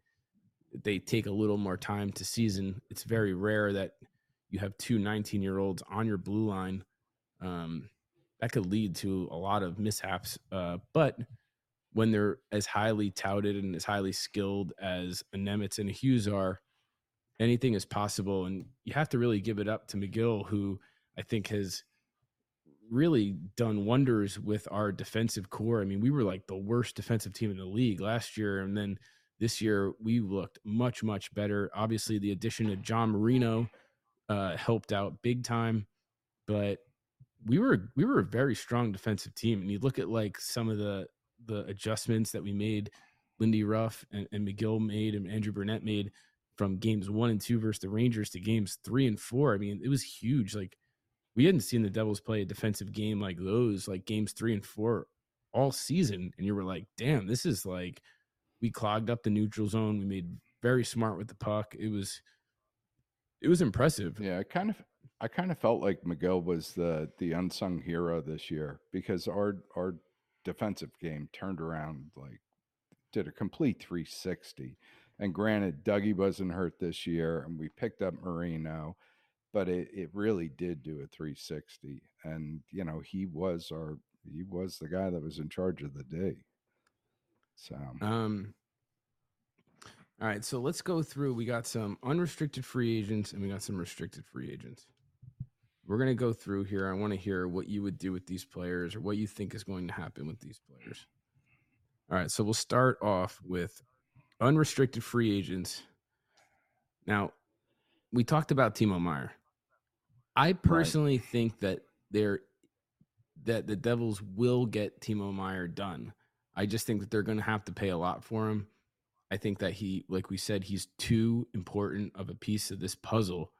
they take a little more time to season. It's very rare that you have two 19 year olds on your blue line. Um, that could lead to a lot of mishaps. Uh, but when they're as highly touted and as highly skilled as a Nemec and a Hughes are, anything is possible. And you have to really give it up to McGill, who I think has really done wonders with our defensive core. I mean, we were like the worst defensive team in the league last year, and then this year we looked much much better. Obviously, the addition of John Marino uh, helped out big time, but we were we were a very strong defensive team. And you look at like some of the the adjustments that we made, Lindy Ruff and, and McGill made, and Andrew Brunette made from games one and two versus the Rangers to games three and four. I mean, it was huge. Like we hadn't seen the Devils play a defensive game like those, like games three and four all season. And you were like, damn, this is like we clogged up the neutral zone. We made very smart with the puck. It was it was impressive. Yeah, I kind of I kind of felt like McGill was the the unsung hero this year because our our defensive game turned around like did a complete 360. And granted, Dougie wasn't hurt this year, and we picked up Marino but it, it really did do a 360 and you know he was our he was the guy that was in charge of the day. So um all right so let's go through we got some unrestricted free agents and we got some restricted free agents. We're going to go through here i want to hear what you would do with these players or what you think is going to happen with these players. All right so we'll start off with unrestricted free agents. Now we talked about Timo Meier. I personally right. think that they're that the Devils will get Timo Meier done. I just think that they're going to have to pay a lot for him. I think that he, like we said, he's too important of a piece of this puzzle.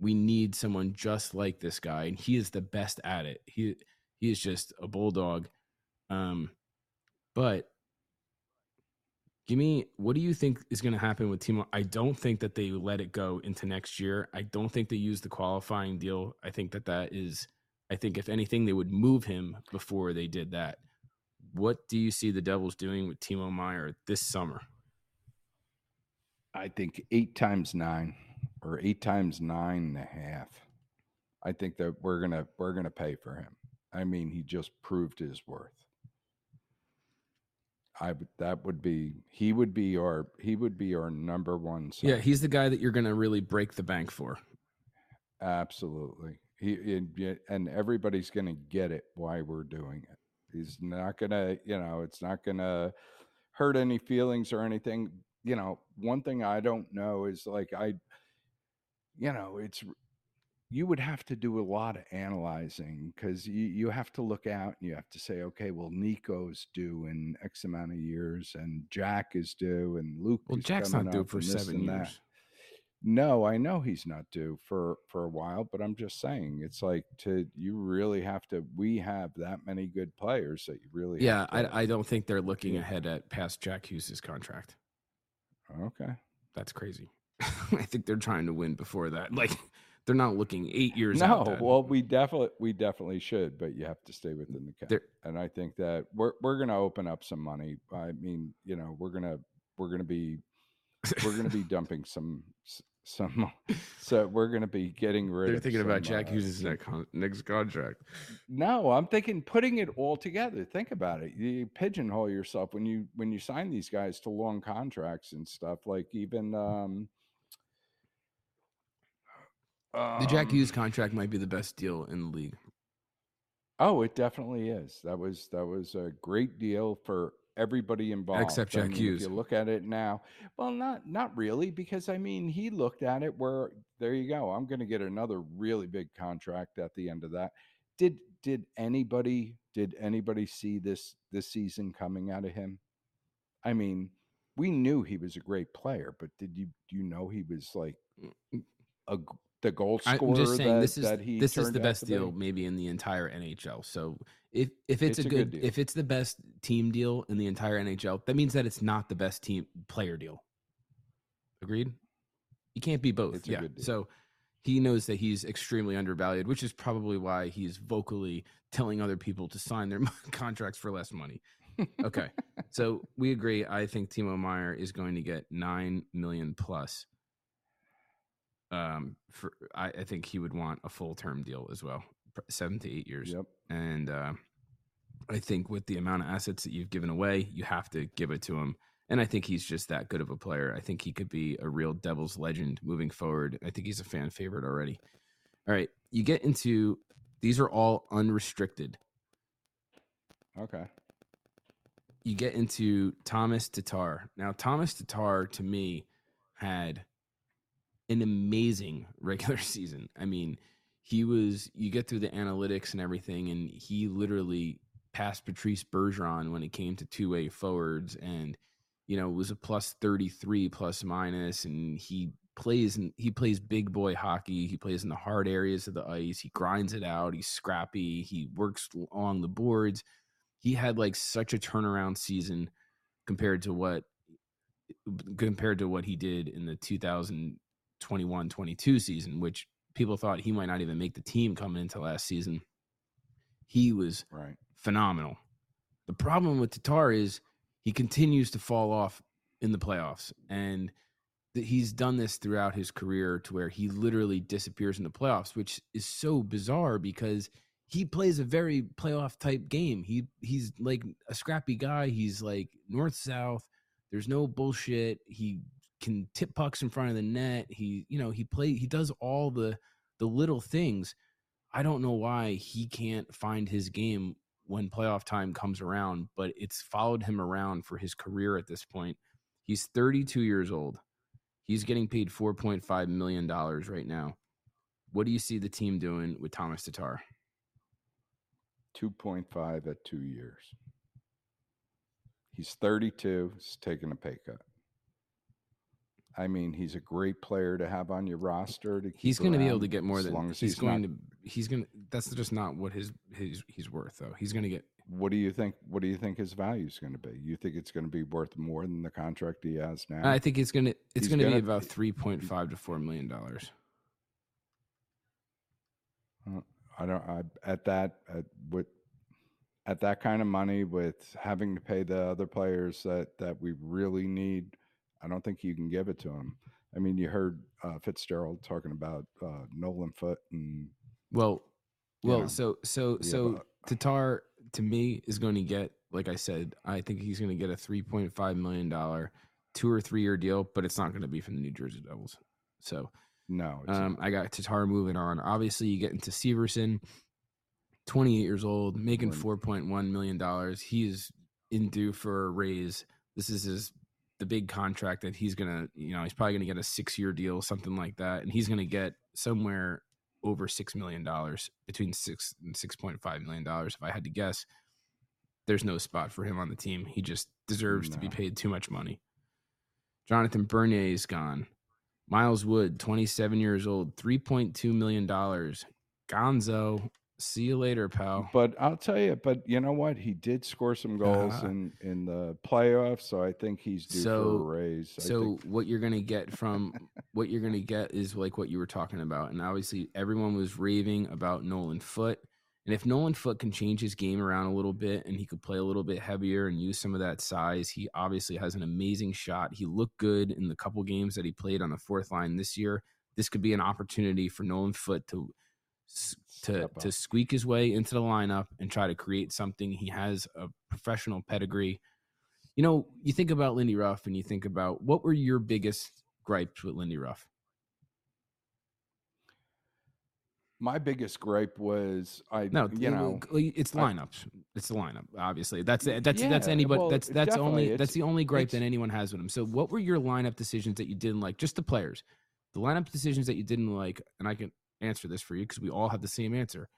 We need someone just like this guy, and he is the best at it. He he is just a bulldog. Um, but Give me what do you think is going to happen with Timo? I don't think that they let it go into next year. I don't think they use the qualifying deal. I think that that is. I think if anything, they would move him before they did that. What do you see the Devils doing with Timo Meier this summer? I think eight times nine, or eight times nine and a half. I think that we're gonna we're gonna pay for him. I mean, he just proved his worth. I would that would be he would be our he would be our number one. Yeah, he's the guy that you're going to really break the bank for. Absolutely, he and everybody's going to get it why we're doing it. He's not going to, you know, it's not going to hurt any feelings or anything. You know, one thing I don't know is like I, you know, it's you would have to do a lot of analyzing because you, you have to look out and you have to say, okay, well, Nico's due in X amount of years and Jack is due and Luke. Well, Jack's not due for seven years. That. No, I know he's not due for for a while, but I'm just saying it's like to you really have to. We have that many good players that you really. Yeah, to, I I don't think they're looking yeah. ahead at past Jack Hughes's contract. Okay, that's crazy. *laughs* I think they're trying to win before that. Like they're not looking eight years no, out. No, well, we definitely we definitely should, but you have to stay within the cap. And I think that we're we're going to open up some money. I mean, you know, we're gonna we're gonna be we're gonna be *laughs* dumping some some so we're going to be getting rid they're of thinking some, about jack uh, hughes' next, next contract no i'm thinking putting it all together think about it you pigeonhole yourself when you when you sign these guys to long contracts and stuff like even um the Jack Hughes um, contract might be the best deal in the league. Oh, it definitely is. That was that was a great deal for everybody involved. Except Jack I mean, Hughes. If you look at it now, well, not not really, because I mean, he looked at it where there you go. I'm going to get another really big contract at the end of that. Did did anybody did anybody see this this season coming out of him? I mean, we knew he was a great player, but did you do you know he was like mm, a the goal scorer. I'm just saying that, this is this is the best deal be. maybe in the entire NHL. So if if it's, it's a, good, good if it's the best team deal in the entire NHL, that means that it's not the best team player deal. Agreed. You can't be both. It's yeah. So he knows that he's extremely undervalued, which is probably why he's vocally telling other people to sign their *laughs* contracts for less money. Okay. *laughs* so we agree. I think Timo Meier is going to get nine million plus um, for I, I, think he would want a full term deal as well, seven to eight years. Yep. And uh, I think with the amount of assets that you've given away, you have to give it to him. And I think he's just that good of a player. I think he could be a real Devils legend moving forward. I think he's a fan favorite already. All right, you get into These are all unrestricted. Okay. You get into Thomas Tatar. Now, Thomas Tatar to me had an amazing *laughs* regular season. I mean, he was you get through the analytics and everything, and he literally passed Patrice Bergeron when it came to two way forwards, and you know was a plus thirty three plus minus, and he plays he plays big boy hockey. He plays in the hard areas of the ice. He grinds it out. He's scrappy. He works along the boards. He had like such a turnaround season compared to what compared to what he did in the 2021-22 season, which people thought he might not even make the team coming into last season. He was Right. phenomenal. The problem with Tatar is he continues to fall off in the playoffs, and that he's done this throughout his career to where he literally disappears in the playoffs, which is so bizarre because he plays a very playoff type game. He he's like a scrappy guy. He's like north south. There's no bullshit. He can tip pucks in front of the net. He you know he play he does all the the little things. I don't know why he can't find his game when playoff time comes around, but it's followed him around for his career at this point. He's 32 years old. He's getting paid 4.5 million dollars right now. What do you see the team doing with Thomas Tatar? 2.5 at two years. He's 32. He's taking a pay cut. I mean, he's a great player to have on your roster. To keep He's going to be able to get more as than long as he's, he's going not- to. He's going to. That's just not what his his he's worth though. He's going to get. What do you think? What do you think his value is going to be? You think it's going to be worth more than the contract he has now? I think it's going to. It's going to be about 3.5 to 4 million dollars. Uh, I don't. I, at that, at with at that kind of money, with having to pay the other players that that we really need, I don't think you can give it to him. I mean, you heard uh, Fitzgerald talking about uh, Nolan Foote and Well, well, know, so so so Tatar to me is going to get, like I said, I think he's going to get a three point five million dollar two or three year deal, but it's not going to be from the New Jersey Devils. So no, um, I got Tatar moving on. Obviously, you get into Severson, twenty eight years old, making four point one million dollars. He's in due for a raise. This is his the big contract that he's gonna, you know, he's probably gonna get a six year deal, something like that, and he's gonna get somewhere over six million dollars, between six and six point five million dollars. If I had to guess, there's no spot for him on the team. He just deserves to be paid too much money. Jonathan Bernier is gone. Miles Wood, 27 years old, $3.2 million. Gonzo, see you later, pal. But I'll tell you, but you know what? He did score some goals Uh, in in the playoffs, so I think he's due So- for a raise. I So think, what you're gonna get from what you're gonna get is like what you were talking about, and obviously everyone was raving about Nolan Foote. And if Nolan Foote can change his game around a little bit and he could play a little bit heavier and use some of that size, he obviously has an amazing shot. He looked good in the couple games that he played on the fourth line this year. This could be an opportunity for Nolan Foote to to to squeak his way into the lineup and try to create something. He has a professional pedigree. You know, you think about Lindy Ruff and you think about what were your biggest gripes with Lindy Ruff? my biggest gripe was I, No, you know, it's I- lineups. It's the lineup. Obviously, that's that's that's anybody. well, that's that's only that's the only gripe that anyone has with him. So, what were your lineup decisions that you didn't like? Just the players, the lineup decisions that you didn't like, and I can answer this for you because we all have the same answer.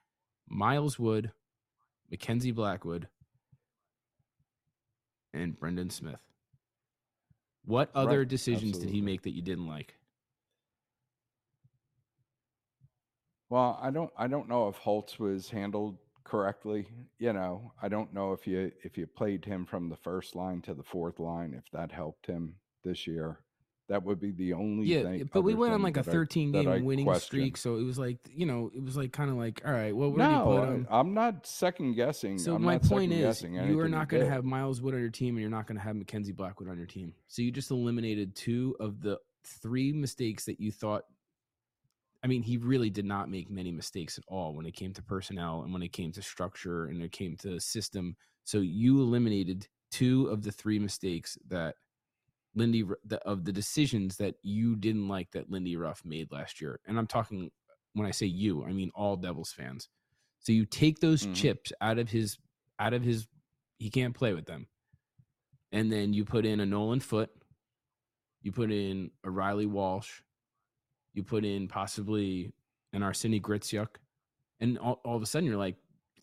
Miles Wood, Mackenzie Blackwood, and Brendan Smith. What other Right, decisions did he make that you didn't like? Well, I don't I don't know if Holtz was handled correctly. You know, I don't know if you if you played him from the first line to the fourth line, if that helped him this year. That would be the only Yeah, thing. but we went on like a 13 that I game winning question. streak, so it was like you know it was like kind of like all right, well where do you No, put him? I, am not second guessing. So I'm my point is, you are not going to have Miles Wood on your team, and you're not going to have Mackenzie Blackwood on your team. So you just eliminated two of the three mistakes that you thought. I mean, he really did not make many mistakes at all when it came to personnel and when it came to structure and it came to system. So you eliminated two of the three mistakes that Lindy the, of the decisions that you didn't like that Lindy Ruff made last year. And I'm talking when I say you, I mean all Devils fans. So you take those Mhm. chips out of his out of his he can't play with them. And then you put in a Nolan Foote, you put in a Reilly Walsh, you put in possibly an Arseny Gritsyuk, and all, all of a sudden you're like,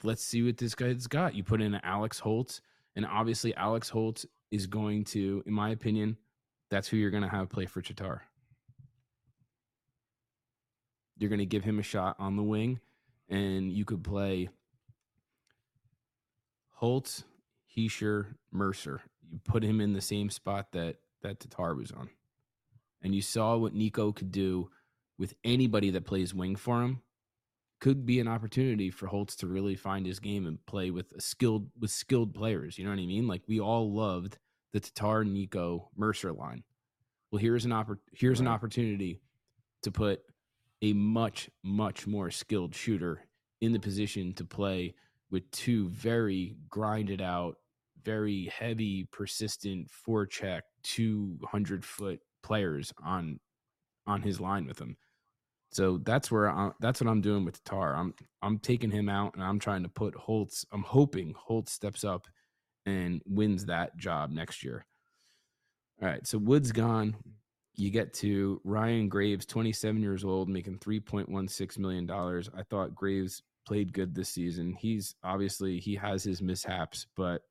let's see what this guy's got. You put in an Alex Holtz, and obviously Alex Holtz is going to, in my opinion, that's who you're going to have play for Tatar. You're going to give him a shot on the wing, and you could play Holtz, Hischier, Mercer. You put him in the same spot that that Tatar was on, and you saw what Nico could do with anybody that plays wing for him. Could be an opportunity for Holtz to really find his game and play with a skilled with skilled players. You know what I mean? Like we all loved the Tatar, Nico, Mercer line. Well, here's an oppor- here's an opportunity to put a much much more skilled shooter in the position to play with two very grinded out, very heavy, persistent forecheck, two hundred foot players on on his line with him. So that's where I, that's what I'm doing with Tatar. I'm I'm taking him out and I'm trying to put Holtz. I'm hoping Holtz steps up and wins that job next year. All right, so Wood's gone. You get to Ryan Graves, 27 years old, making 3.16 million dollars. I thought Graves played good this season. He's obviously he has his mishaps, but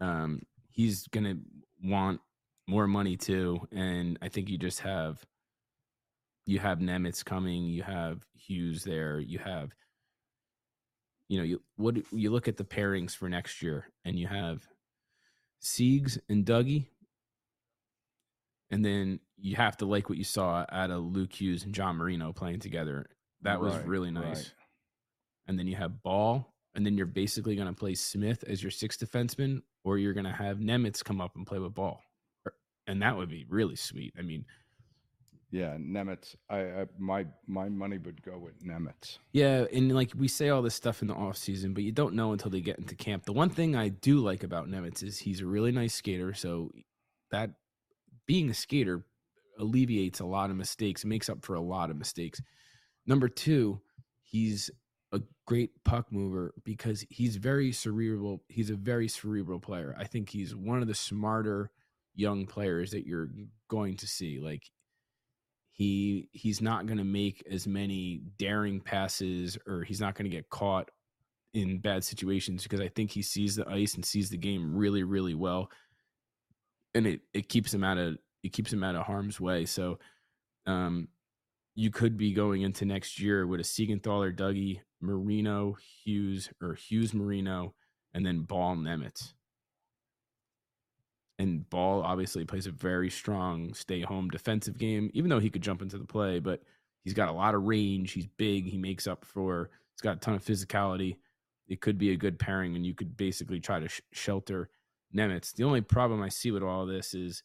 um he's to want more money too and I think you just have you have Nemec coming, you have Hughes there, you have you know, you what you look at the pairings for next year and you have Siegs and Dougie and then you have to like what you saw out of Luke Hughes and John Marino playing together. That was really nice. right. And then you have Bahl, and then you're basically going to play Smith as your sixth defenseman, or you're going to have Nemec come up and play with Bahl, er, and that would be really sweet. I mean, Yeah, Nemec. I, I my my money would go with Nemec. Yeah, and like we say all this stuff in the off season, but you don't know until they get into camp. The one thing I do like about Nemec is he's a really nice skater, so that being a skater alleviates a lot of mistakes, makes up for a lot of mistakes. Number two, he's a great puck mover because he's very cerebral. He's a very cerebral player. I think he's one of the smarter young players that you're going to see. Like he he's not going to make as many daring passes or he's not going to get caught in bad situations because I think he sees the ice and sees the game really really well. And it it keeps him out of it keeps him out of harm's way. So um you could be going into next year with a Siegenthaler, Dougie, Marino, Hughes or Hughes Marino and then Bahl Nemec and Bahl obviously plays a very strong stay home defensive game, even though he could jump into the play, but he's got a lot of range. He's big. He makes up for, he's got a ton of physicality. It could be a good pairing, and you could basically try to sh- shelter Nemec. The only problem I see with all this is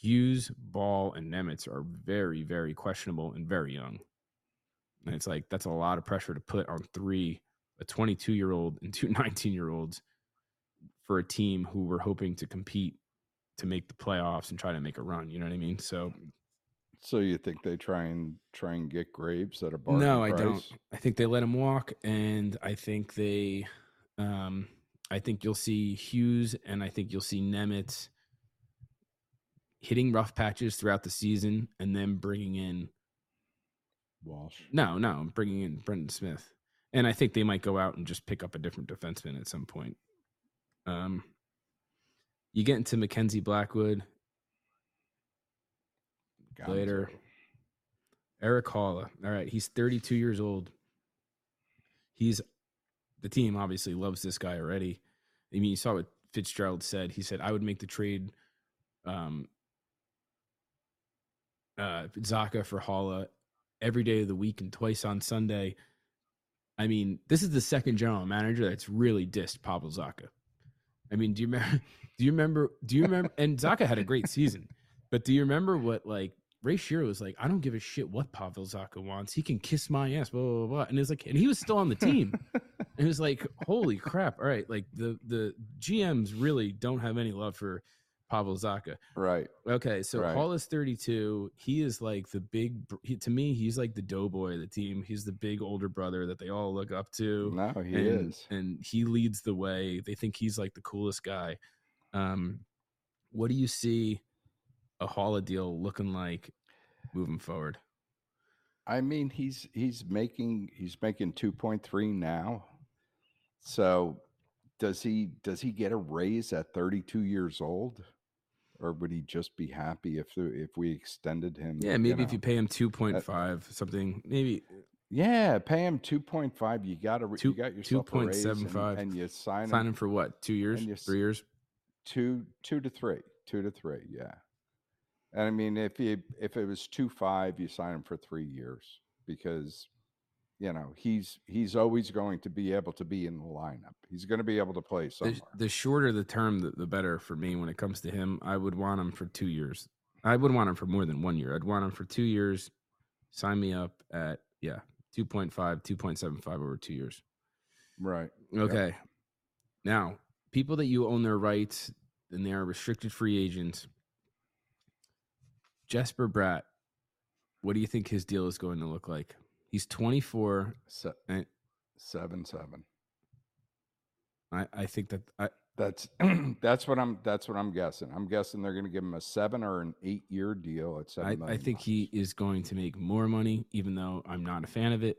Hughes, Bahl, and Nemec are very, very questionable and very young. And it's like, that's a lot of pressure to put on three, a 22 year old and two *laughs* 19 year olds for a team who were hoping to compete to make the playoffs and try to make a run. You know what I mean? So So you think they try and try and get Graves at a bargain no, I price? don't. I think they let him walk, and I think they, um, I think you'll see Hughes, and I think you'll see Nemec hitting rough patches throughout the season, and then bringing in Walsh. no, no, I'm bringing in Brendan Smith, and I think they might go out and just pick up a different defenseman at some point. Um, you get into Mackenzie Blackwood, Later. Gonzo. Erik Haula. All right, he's 32 years old. He's the team obviously loves this guy already. I mean, you saw what Fitzgerald said. He said, "I would make the trade, um, uh, Zacha for Haula every day of the week and twice on Sunday." I mean, this is the second general manager that's really dissed Pavel Zacha. I mean, do you remember? *laughs* Do you remember? Do you remember? And Zacha had a great season, but do you remember what like Ray Shero was like? I don't give a shit what Pavel Zacha wants. He can kiss my ass, blah blah blah. And it's like, and he was still on the team. and *laughs* it was like, holy crap! All right, like the the GMs really don't have any love for Pavel Zacha. Right. Okay, so Right. Hall is 32. He is like the big. He, to me, he's like the doughboy of the team. He's the big older brother that they all look up to. No, he and, is. and he leads the way. They think he's like the coolest guy. Um, what do you see a Hall deal looking like moving forward? I mean, he's he's making he's making two point three now. So does he does he get a raise at thirty two years old, or would he just be happy if if we extended him? Yeah, maybe if know? you pay him two point five something, maybe uh, yeah pay him two point five. You got to Two- you got yourself a raise and, 2.75. and you sign, sign him him for what? Two years, you three years. two two to three, two to three. Yeah, and I mean if he if it was two five, you sign him for three years because you know he's he's always going to be able to be in the lineup. He's going to be able to play somewhere. The, the shorter the term, the, the better for me when it comes to him. I would want him for two years. I would want him for more than one year. I'd want him for two years. Sign me up at yeah, 2.5, 2.75 over two years. right. Okay. Now, people that you own their rights and they are restricted free agents. Jesper Bratt, what do you think his deal is going to look like? He's 24. Se- And- seven seven. I, I think that I, That's *clears throat* that's what I'm that's what I'm guessing. I'm guessing they're going to give him a seven or an eight year deal at seven I, I think he is going to make more money, even though I'm not a fan of it.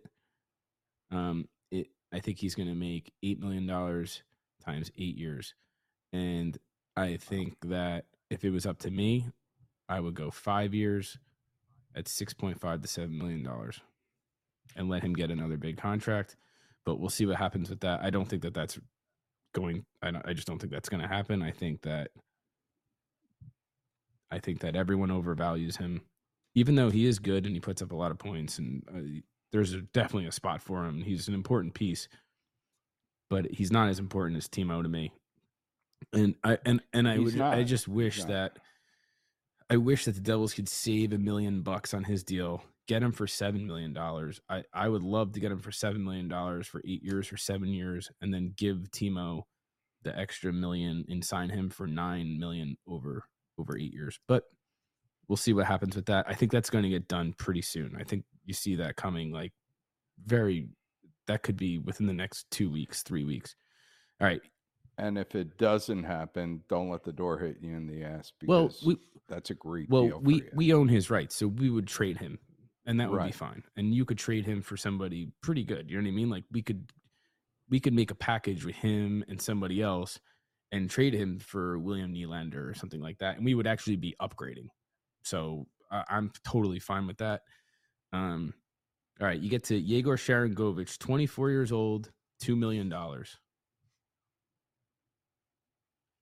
Um, it I think he's going to make eight million dollars times eight years, and I think that if it was up to me, I would go five years at six point five to seven million dollars, and let him get another big contract. But we'll see what happens with that. I don't think that that's going. I don't, I just don't think that's going to happen. I think that I think that everyone overvalues him, even though he is good and he puts up a lot of points. And uh, there's a, definitely a spot for him. He's an important piece, but he's not as important as Timo to me. And I and and I He's would I just wish that I wish that the Devils could save a million bucks on his deal, get him for seven million dollars. I I would love to get him for seven million dollars for eight years or seven years, and then give Timo the extra million and sign him for nine million over over eight years. But we'll see what happens with that. I think that's going to get done pretty soon. I think you see that coming like very that could be within the next two weeks, three weeks. All right. And if it doesn't happen, don't let the door hit you in the ass because Well, we that's a great well deal. for we you. we own his rights, so we would trade him, and that would be fine. And you could trade him for somebody pretty good. You know what I mean? Like we could we could make a package with him and somebody else and trade him for William Nylander or something like that, and we would actually be upgrading. So I I'm totally fine with that. Um, all right, you get to Yegor Sharangovich, 24 years old, two million dollars.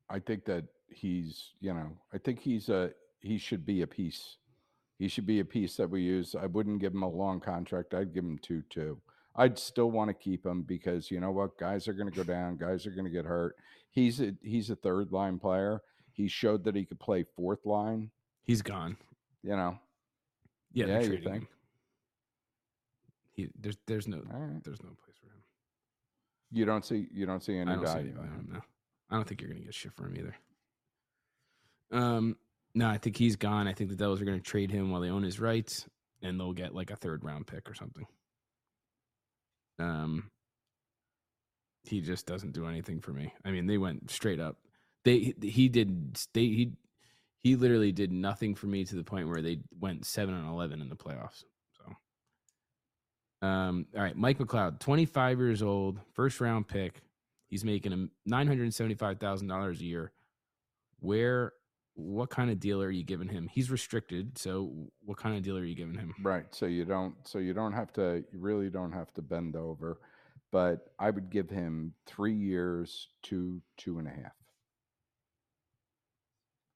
I think that he's, you know, I think he's a he should be a piece. He should be a piece that we use. I wouldn't give him a long contract. I'd give him two two. I'd still want to keep him because you know what, guys are going to go down. Guys are going to get hurt. He's a he's a third line player. He showed that he could play fourth line. He's gone. You know, Yeah, Yeah, you think? him. He, there's there's no right. there's no place for him. You don't see you don't see any I don't see any value in him. him now. I don't think you're going to get shit for him either. Um, no, I think he's gone. I think the Devils are going to trade him while they own his rights, and they'll get like a third round pick or something. Um, he just doesn't do anything for me. I mean, they went straight up. They he did they he he literally did nothing for me to the point where they went seven and eleven in the playoffs. So, um, all right, Mike McLeod, twenty five years old, first round pick. He's making a nine hundred seventy five thousand dollars a year. Where, what kind of deal are you giving him? He's restricted, so what kind of deal are you giving him? Right. So you don't so you don't have to you really don't have to bend over. But I would give him three years to two and a half.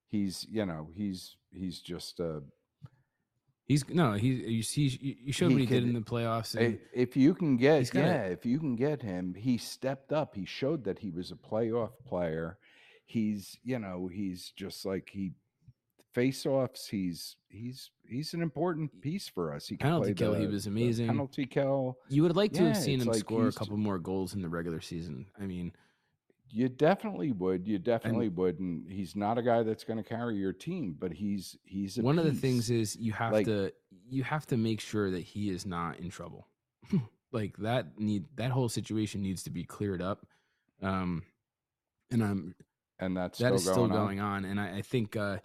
He's you know, he's he's just uh He's no, he you see you- showed He what he did in the playoffs. And if you can get he's yeah, if you can get him, he stepped up. He showed that he was a playoff player. He's, you know, he's just like he face offs, he's he's he's an important piece for us. He can Penalty kill, he was amazing. Penalty kill. you would like to Yeah, have seen him like score a couple more goals in the regular season. I mean, You definitely would. You definitely would. And he's not a guy that's going to carry your team, but he's he's one of the things is you have Like- to you have to make sure that he is not in trouble. *laughs* like that need that whole situation needs to be cleared up. Um, and I'm and that's that still is still going, going on. And I, I think, uh,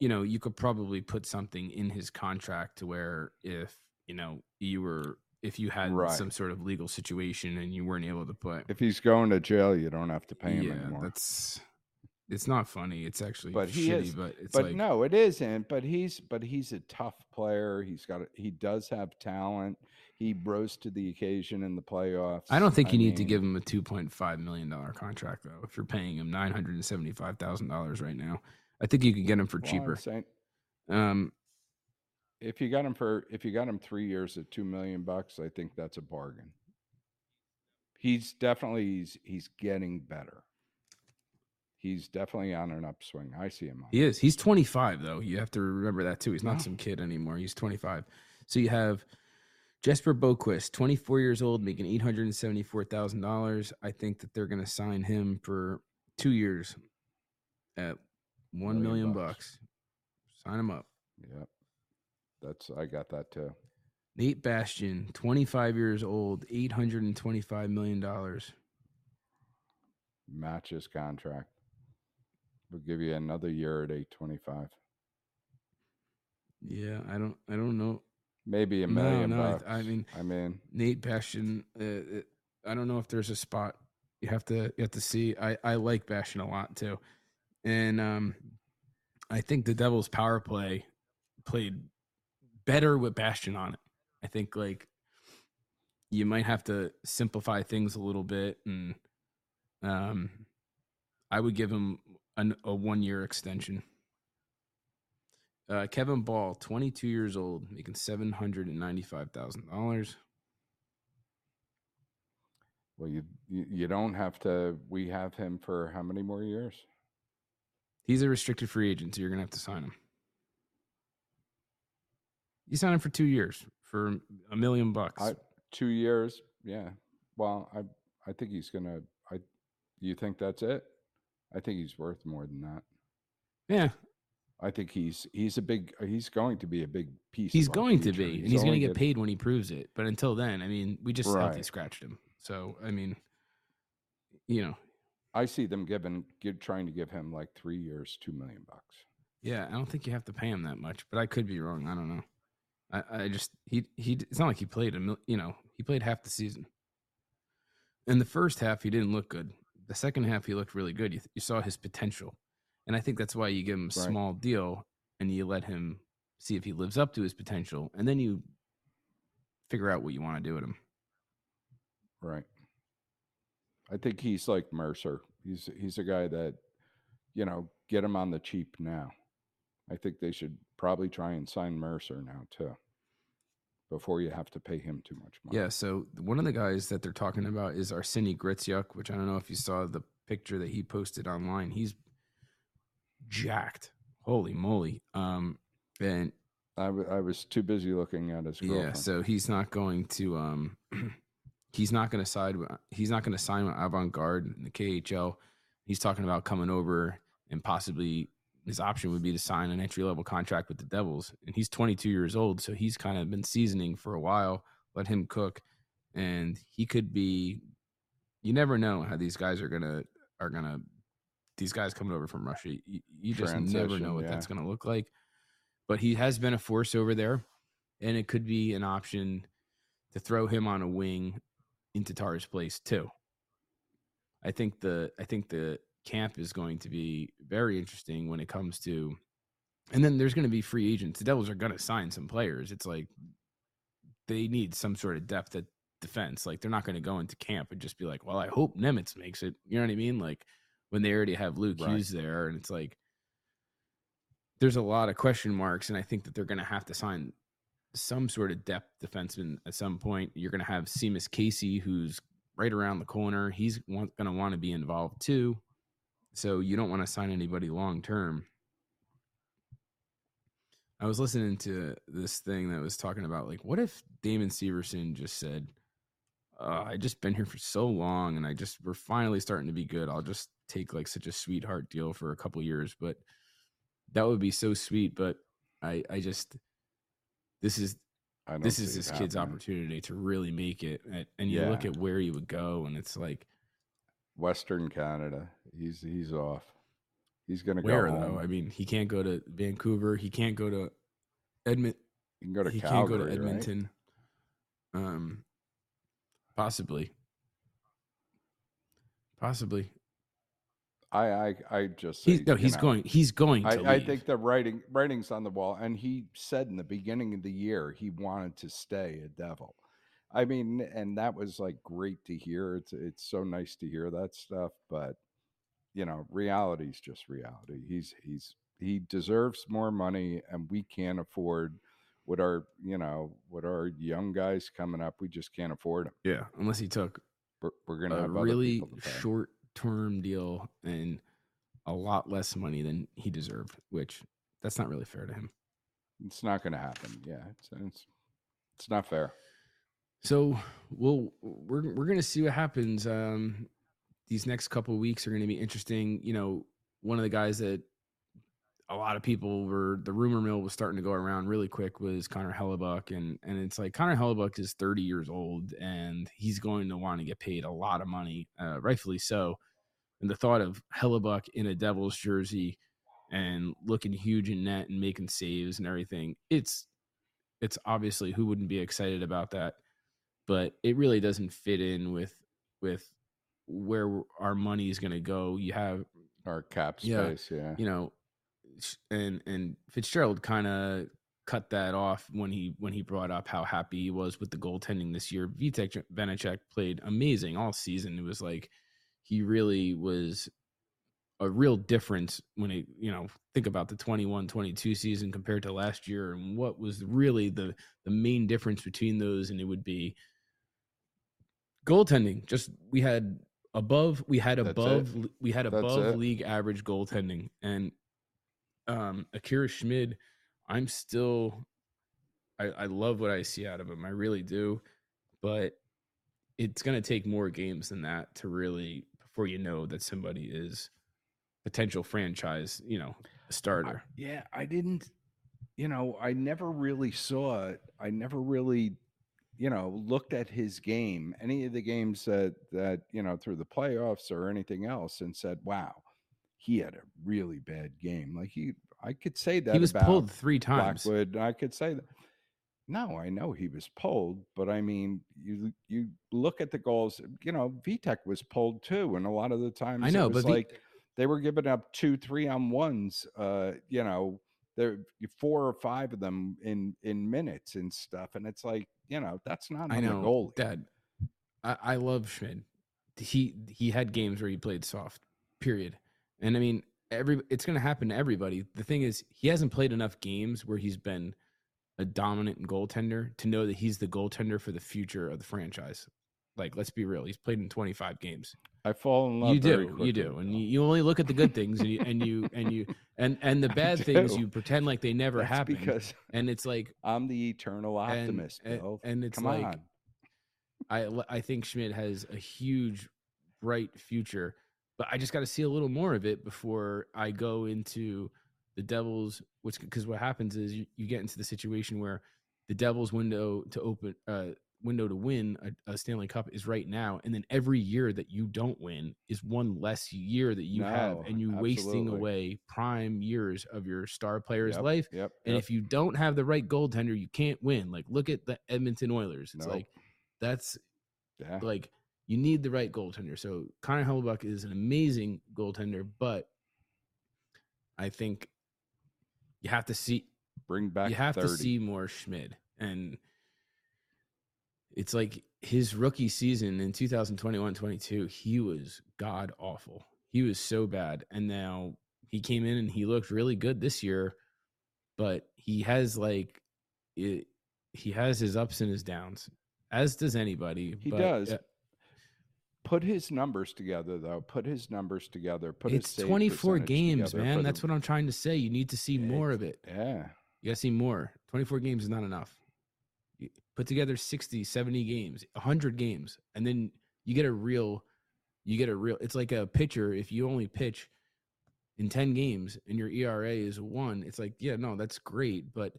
you know, you could probably put something in his contract to where if, you know, you were, if you had Right. some sort of legal situation and you weren't able to put, If he's going to jail, you don't have to pay him yeah, anymore. that's, it's not funny. It's actually But he shitty, is- but it's but like, no, it isn't. But he's but he's a tough player. He's got a, he does have talent. He rose to the occasion in the playoffs. I don't think you need to give him a $2.5 million contract though. If you're paying him $975,000 right now, I think you could get him for well, cheaper. saying Um, if you got him for if you got him three years at two million bucks, I think that's a bargain. He's definitely he's he's getting better. He's definitely on an upswing. I see him. He is. He's 25 though. You have to remember that too. He's not Wow. some kid anymore. He's 25. So you have Jesper Boqvist, 24 years old, making $874,000. I think that they're going to sign him for 2 years at 1 Million million bucks. bucks. Sign him up. Yep. That's I got that too. Nate Bastian, 25 years old, $825 million. Match his contract. We'll give you another year at eight twenty five. Yeah, I don't I don't know. Maybe a million no, I- bucks. I mean- I mean, Nate Bastian, uh, uh, I don't know if there's a spot. You have to you have to see. I I like Bastian a lot too, and um, I think the Devils' power play played better with Bastian on it. I think like you might have to simplify things a little bit, and um, I would give him an, a one year extension. Uh, Kevin Bahl, 22 years old, making $795,000. well, you, you don't have to. We have him for how many more years? He's a restricted free agent, so you're gonna have to sign him. You sign him for two years for a million bucks. I, two years. Yeah. Well, I I think he's gonna. I. You think that's it? I think he's worth more than that. yeah, I think he's he's a big. He's going to be a big piece. he's going to be, and he's gonna get paid when he proves it. But until then, I mean, we just Right. scratched him. So I mean, you know, I see them giving, give, trying to give him like three years, two million bucks. yeah, I don't think you have to pay him that much, but I could be wrong. I don't know. I, I just he he. It's not like he played a mil, you know he played half the season. In the first half, he didn't look good. The second half, he looked really good. You, you saw his potential, and I think that's why you give him a Right. small deal and you let him see if he lives up to his potential, and then you figure out what you want to do with him. Right. I think he's like Mercer. He's he's a guy that, you know, get him on the cheap now. I think they should probably try and sign Mercer now too. Before you have to pay him too much money. Yeah. So one of the guys that they're talking about is Arseny Gritsyuk, which I don't know if you saw the picture that he posted online. He's jacked. Holy moly. Um, and I, w- I was too busy looking at his girlfriend. yeah, so he's not going to um, *clears throat* he's not going to side. He's not going to sign with Avangard in the KHL. He's talking about coming over and possibly his option would be to sign an entry level contract with the Devils. And he's 22 years old, so he's kind of been seasoning for a while. Let him cook, and he could be. You never know how these guys are gonna are gonna. These guys coming over from Russia, you, you just never know what yeah. that's gonna look like. But he has been a force over there, and it could be an option to throw him on a wing into Tara's place too. I think the I think the camp is going to be very interesting when it comes to and then there's going to be free agents. The Devils are going to sign some players. It's like they need some sort of depth at defense. Like they're not going to go into camp and just be like, "Well, I hope Nemec makes it." You know what I mean? Like when they already have Luke Right. Hughes there, and it's like there's a lot of question marks, and I think that they're going to have to sign some sort of depth defenseman at some point. You're going to have Seamus Casey, who's right around the corner. He's going to want to be involved too. So you don't want to sign anybody long term. I was listening to this thing that was talking about like, what if Damon Severson just said, uh, I just been here for so long, and I just we're finally starting to be good. I'll just take like such a sweetheart deal for a couple years, but that would be so sweet. But I I just this is I this is this kid's happening. opportunity to really make it, and, and you look at where he would go, and it's like Western Canada. He's he's off. He's gonna where go though? I mean, he can't go to Vancouver. He can't go to Edmont. he can go to he Calgary, can't go to right? Edmonton. Um, possibly, possibly. I I I just say, He's no, he's know, going. He's going to I. I think the writing writing's on the wall, and he said in the beginning of the year he wanted to stay a Devil. I mean, and that was like great to hear. It's it's so nice to hear that stuff, but you know, reality's just reality. He's he's he deserves more money, and we can't afford what our you know what our young guys coming up. We just can't afford them. yeah, unless he took We're, we're gonna a have really people to pay. short term deal and a lot less money than he deserved, which that's not really fair to him. It's not going to happen. Yeah, it's it's it's not fair. So we'll we're we're gonna see what happens. Um, these next couple of weeks are gonna be interesting. You know, one of the guys that a lot of people were the rumor mill was starting to go around really quick was Connor Hellebuyck, and and it's like Connor Hellebuyck is 30 years old and he's going to want to get paid a lot of money, uh, rightfully so. And the thought of Hellebuyck in a Devils jersey and looking huge in net and making saves and everything, it's it's obviously who wouldn't be excited about that but it really doesn't fit in with with where our money is going to go. You have, Our cap Yeah, space, yeah. you know, and and Fitzgerald kind of cut that off when he when he brought up how happy he was with the goaltending this year. Vitek Vanacek played amazing all season. It was like he really was a real difference when it you know think about the 21 22 season compared to last year and what was really the the main difference between those and it would be goaltending just we had above we had That's it. above we had above league average goaltending and um akira schmid i'm still I, I love what i see out of him i really do but it's going to take more games than that to really before you know that somebody is potential franchise you know starter Yeah, I didn't, you know, I never really saw it. I never really, you know, looked at his game, any of the games that, that, you know, through the playoffs or anything else and said, wow, he had a really bad game. Like he, I could say that he was pulled three times Blackwood. I could say that. No, I know he was pulled, but I mean, you you look at the goals. You know, Vitek was pulled too, and a lot of the times i it know was but like they were giving up two, three on ones. Uh, you know, there four or five of them in in minutes and stuff, and it's like you know that's not I know, goalie. Dad. I, I love Schmid. He he had games where he played soft. Period. And I mean, every it's going to happen to everybody. The thing is, he hasn't played enough games where he's been a dominant goaltender to know that he's the goaltender for the future of the franchise. Like, let's be real. He's played in 25 games. I fall in love. You do, you do, and you, you only look at the good things, and you and you and you and and the *laughs* bad things you pretend like they never That's happen. because and it's like *laughs* I'm the eternal optimist, and, and it's Come like on. I I think Schmid has a huge, bright future, but I just got to see a little more of it before I go into the Devils. Which because what happens is you, you get into the situation where the Devils' window to open uh window to win a, a Stanley Cup is right now, and then every year that you don't win is one less year that you have, and you wasting away prime years of your star player's Yep, life. Yep. And yep. if you don't have the right goaltender, you can't win. Like look at the Edmonton Oilers. It's Nope. like that's yeah. like you need the right goaltender. So Connor Hellebuyck is an amazing goaltender, but I think you have to see bring back you have 30. to see more Schmid. And it's like his rookie season in 2021-22, he was god awful. He was so bad. And now he came in and he looked really good this year, but he has like it, he has his ups and his downs, as does anybody. He but, does. uh, Put his numbers together, though. Put his numbers together. Put it's save 24 games, man. That's the- what I'm trying to say. You need to see more of it. Yeah. You got to see more. 24 games is not enough. You put together 60, 70 games, 100 games, and then you get a real, you get a real, it's like a pitcher. If you only pitch in 10 games and your ERA is one, it's like, yeah, no, that's great. But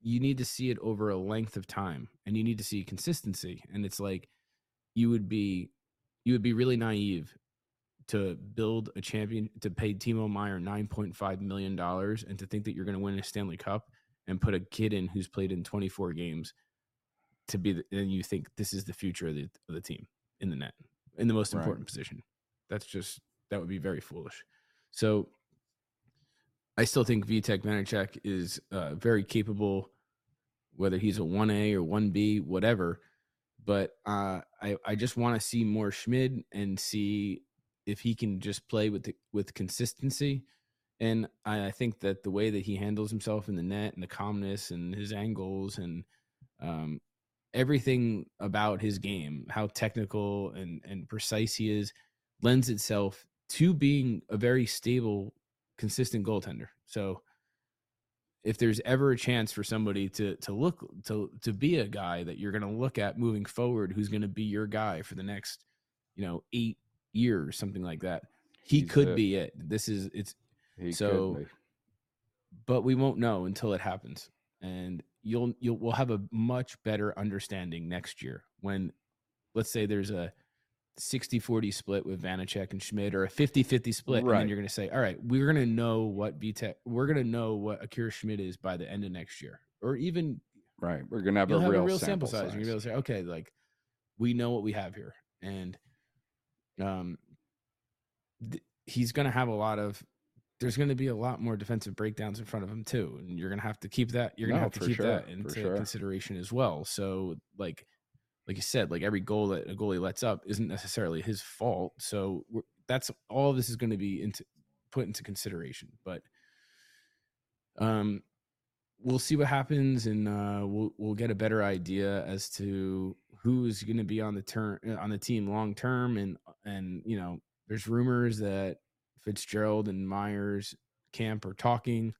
you need to see it over a length of time and you need to see consistency. And it's like, you would be, you would be really naive to build a champion to pay Timo Meier $9.5 million and to think that you're going to win a Stanley Cup and put a kid in who's played in 24 games to be, the, and you think this is the future of the, of the team in the net, in the most Right. important position. That's just, that would be very foolish. So I still think Vitek Vanacek is uh, very capable, whether he's a 1A or 1B, whatever. But uh, I, I just want to see more Schmid and see if he can just play with the, with consistency. And I, I think that the way that he handles himself in the net and the calmness and his angles and um, everything about his game, how technical and, and precise he is, lends itself to being a very stable, consistent goaltender. So if there's ever a chance for somebody to to look to to be a guy that you're going to look at moving forward who's going to be your guy for the next, you know, 8 years, something like that. He He's could it. be it. This is it's He So- but we won't know until it happens and you'll you'll we'll have a much better understanding next year when let's say there's a 60-40 split with Vanacek and Schmid or a 50-50 split and then you're going to say all right we're going to know what Vitek we're going to know what Akira Schmid is by the end of next year or even Right. We're gonna have, a, have real a real sample, sample size. size. You're able to say, okay, like we know what we have here, and um, th- he's gonna have a lot of. There's gonna be a lot more defensive breakdowns in front of him too, and you're gonna have to keep that. You're gonna No, have to keep sure, that into sure. consideration as well. So, like, like you said, like every goal that a goalie lets up isn't necessarily his fault. So that's all this is going to be into put into consideration, but um we'll see what happens and uh we'll we'll get a better idea as to who's going to be on the turn on the team long term and and you know there's rumors that Fitzgerald and Meier's camp are talking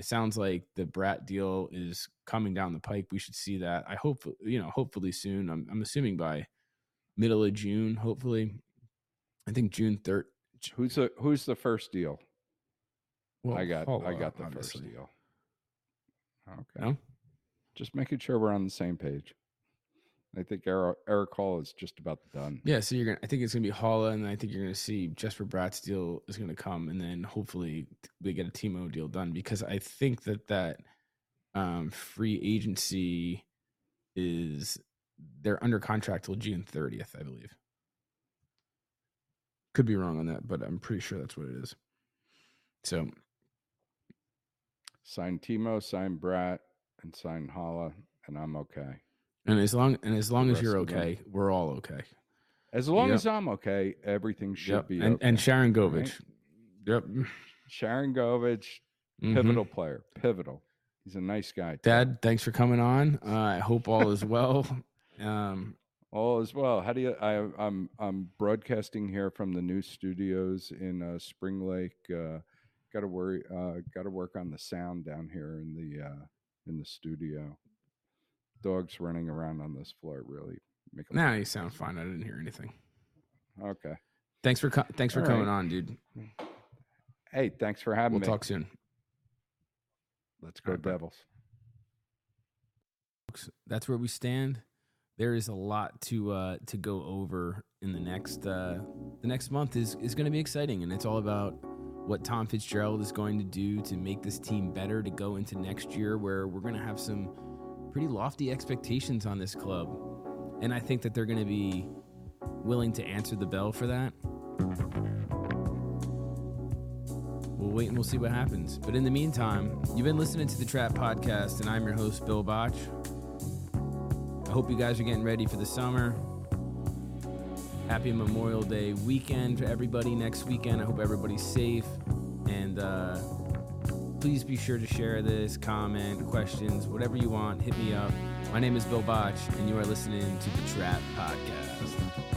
it sounds like the Bratt deal is coming down the pike we should see that I hope you know hopefully soon I'm I'm assuming by middle of June hopefully I think June 3rd Who's the Who's the first deal? well, I got I got the obviously. first deal. Okay. No? Just making sure we're on the same page. I think Eric, Eric Hall is just about done. Yeah, so you're gonna. I think it's gonna be Haula, and I think you're gonna see Jesper Bratt's deal is gonna come, and then hopefully we get a Timo deal done because I think that that um, free agency is they're under contract till June 30th, I believe. Could be wrong on that, but I'm pretty sure that's what it is. So Sign Timo, sign Bratt, and sign Haula, and I'm okay. And as long and as long as you're rest of them. okay, we're all okay. As long Yep. as I'm okay, everything should Yep. be And okay. and Sharon right? Govich. Yep. Sharangovich, Mhm. pivotal player, pivotal. He's a nice guy. too. Dad, thanks for coming on. Uh, I hope all is well. *laughs* Um, All as well. How do you? I, I'm I'm broadcasting here from the new studios in uh, Spring Lake. Uh, got to worry. Uh, got to work on the sound down here in the uh, in the studio. Dogs running around on this floor really make. a now you sound fine. I didn't hear anything. Okay. Thanks for co- thanks for All coming right. on, dude. Hey, thanks for having me. We'll talk soon. Let's go right. Devils. That's where we stand. There is a lot to uh, to go over in the next uh, the next month is is going to be exciting, and it's all about what Tom Fitzgerald is going to do to make this team better to go into next year, where we're going to have some pretty lofty expectations on this club, and I think that they're going to be willing to answer the bell for that. We'll wait and we'll see what happens. But in the meantime, you've been listening to the Trap Podcast, and I'm your host, Bill Botch. I hope you guys are getting ready for the summer. Happy Memorial Day weekend to everybody next weekend. I hope everybody's safe. And uh, please be sure to share this, comment, questions, whatever you want. Hit me up. My name is Bill Botch, and you are listening to the Trap Podcast.